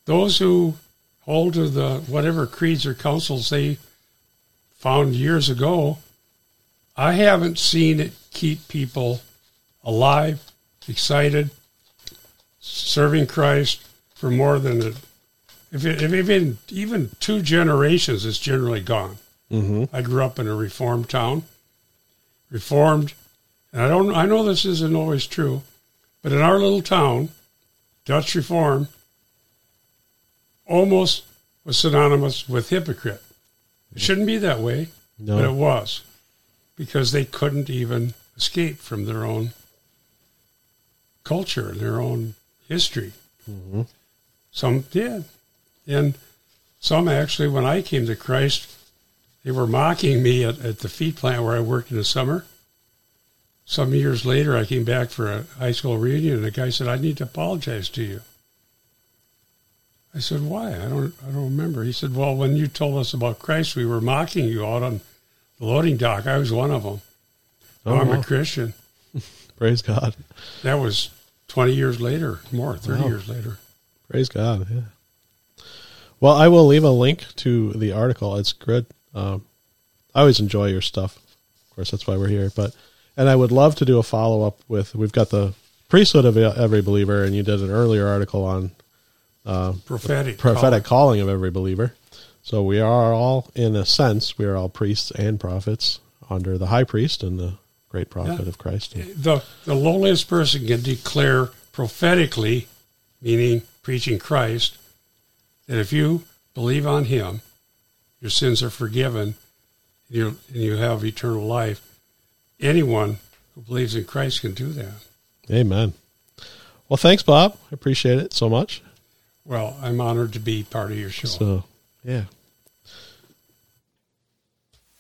those who hold to the whatever creeds or councils they found years ago, I haven't seen it keep people alive, excited, serving Christ for more than a if, it, if even even two generations is generally gone. Mm-hmm. I grew up in a reformed town, reformed, and I don't. I know this isn't always true, but in our little town, Dutch Reform almost was synonymous with hypocrite. It shouldn't be that way, No. but it was because they couldn't even escape from their own culture, their own history. Mhm. Some did. And some actually, when I came to Christ, they were mocking me at, at the feed plant where I worked in the summer. Some years later, I came back for a high school reunion, and the guy said, "I need to apologize to you." I said, "Why? I don't. I don't remember." He said, "Well, when you told us about Christ, we were mocking you out on the loading dock. I was one of them. Oh, I'm wow. a Christian." Praise God. That was twenty years later, more thirty Wow. years later. Praise God. Yeah. Well, I will leave a link to the article. It's good. Um, I always enjoy your stuff. Of course, that's why we're here. But and I would love to do a follow up with. We've got the priesthood of every believer, and you did an earlier article on Prophetic. prophetic calling of every believer. So we are all, in a sense, we are all priests and prophets under the high priest and the great prophet Yeah. of Christ. Uh, the the lowliest person can declare prophetically, meaning preaching Christ, that if you believe on Him, your sins are forgiven, and you and you have eternal life. Anyone who believes in Christ can do that. Amen. Well, thanks, Bob. I appreciate it so much. Well, I'm honored to be part of your show. So, yeah.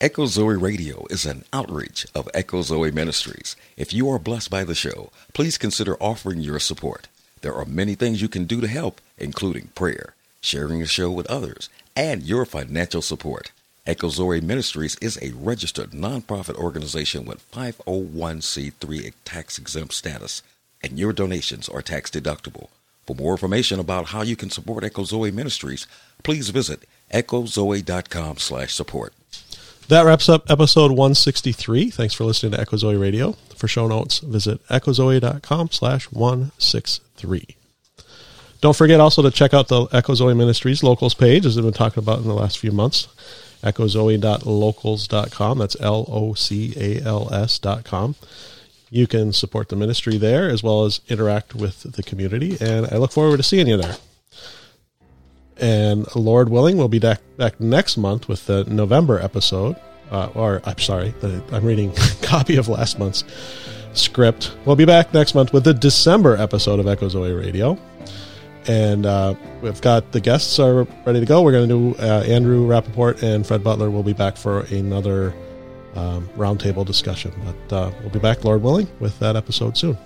Echo Zoe Radio is an outreach of Echo Zoe Ministries. If you are blessed by the show, please consider offering your support. There are many things you can do to help, including prayer, sharing the show with others, and your financial support. Echo Zoe Ministries is a registered nonprofit organization with 501c3 tax exempt status, and your donations are tax deductible. For more information about how you can support Echo Zoe Ministries, please visit echozoe.com slash support. That wraps up episode 163. Thanks for listening to Echo Zoe Radio. For show notes, visit echozoe.com slash 163. Don't forget also to check out the Echo Zoe Ministries locals page, as we've been talking about in the last few months. echozoe.locals.com. That's L O C A L S dot com. You can support the ministry there as well as interact with the community, and I look forward to seeing you there. And Lord willing, we'll be back, back next month with the November episode. Uh, or, I'm sorry, the, I'm reading copy of last month's script. We'll be back next month with the December episode of Echo Zoe Radio. And uh, we've got the guests are ready to go. We're going to do uh, Andrew Rappaport and Fred Butler will be back for another um, roundtable discussion. But uh, we'll be back, Lord willing, with that episode soon.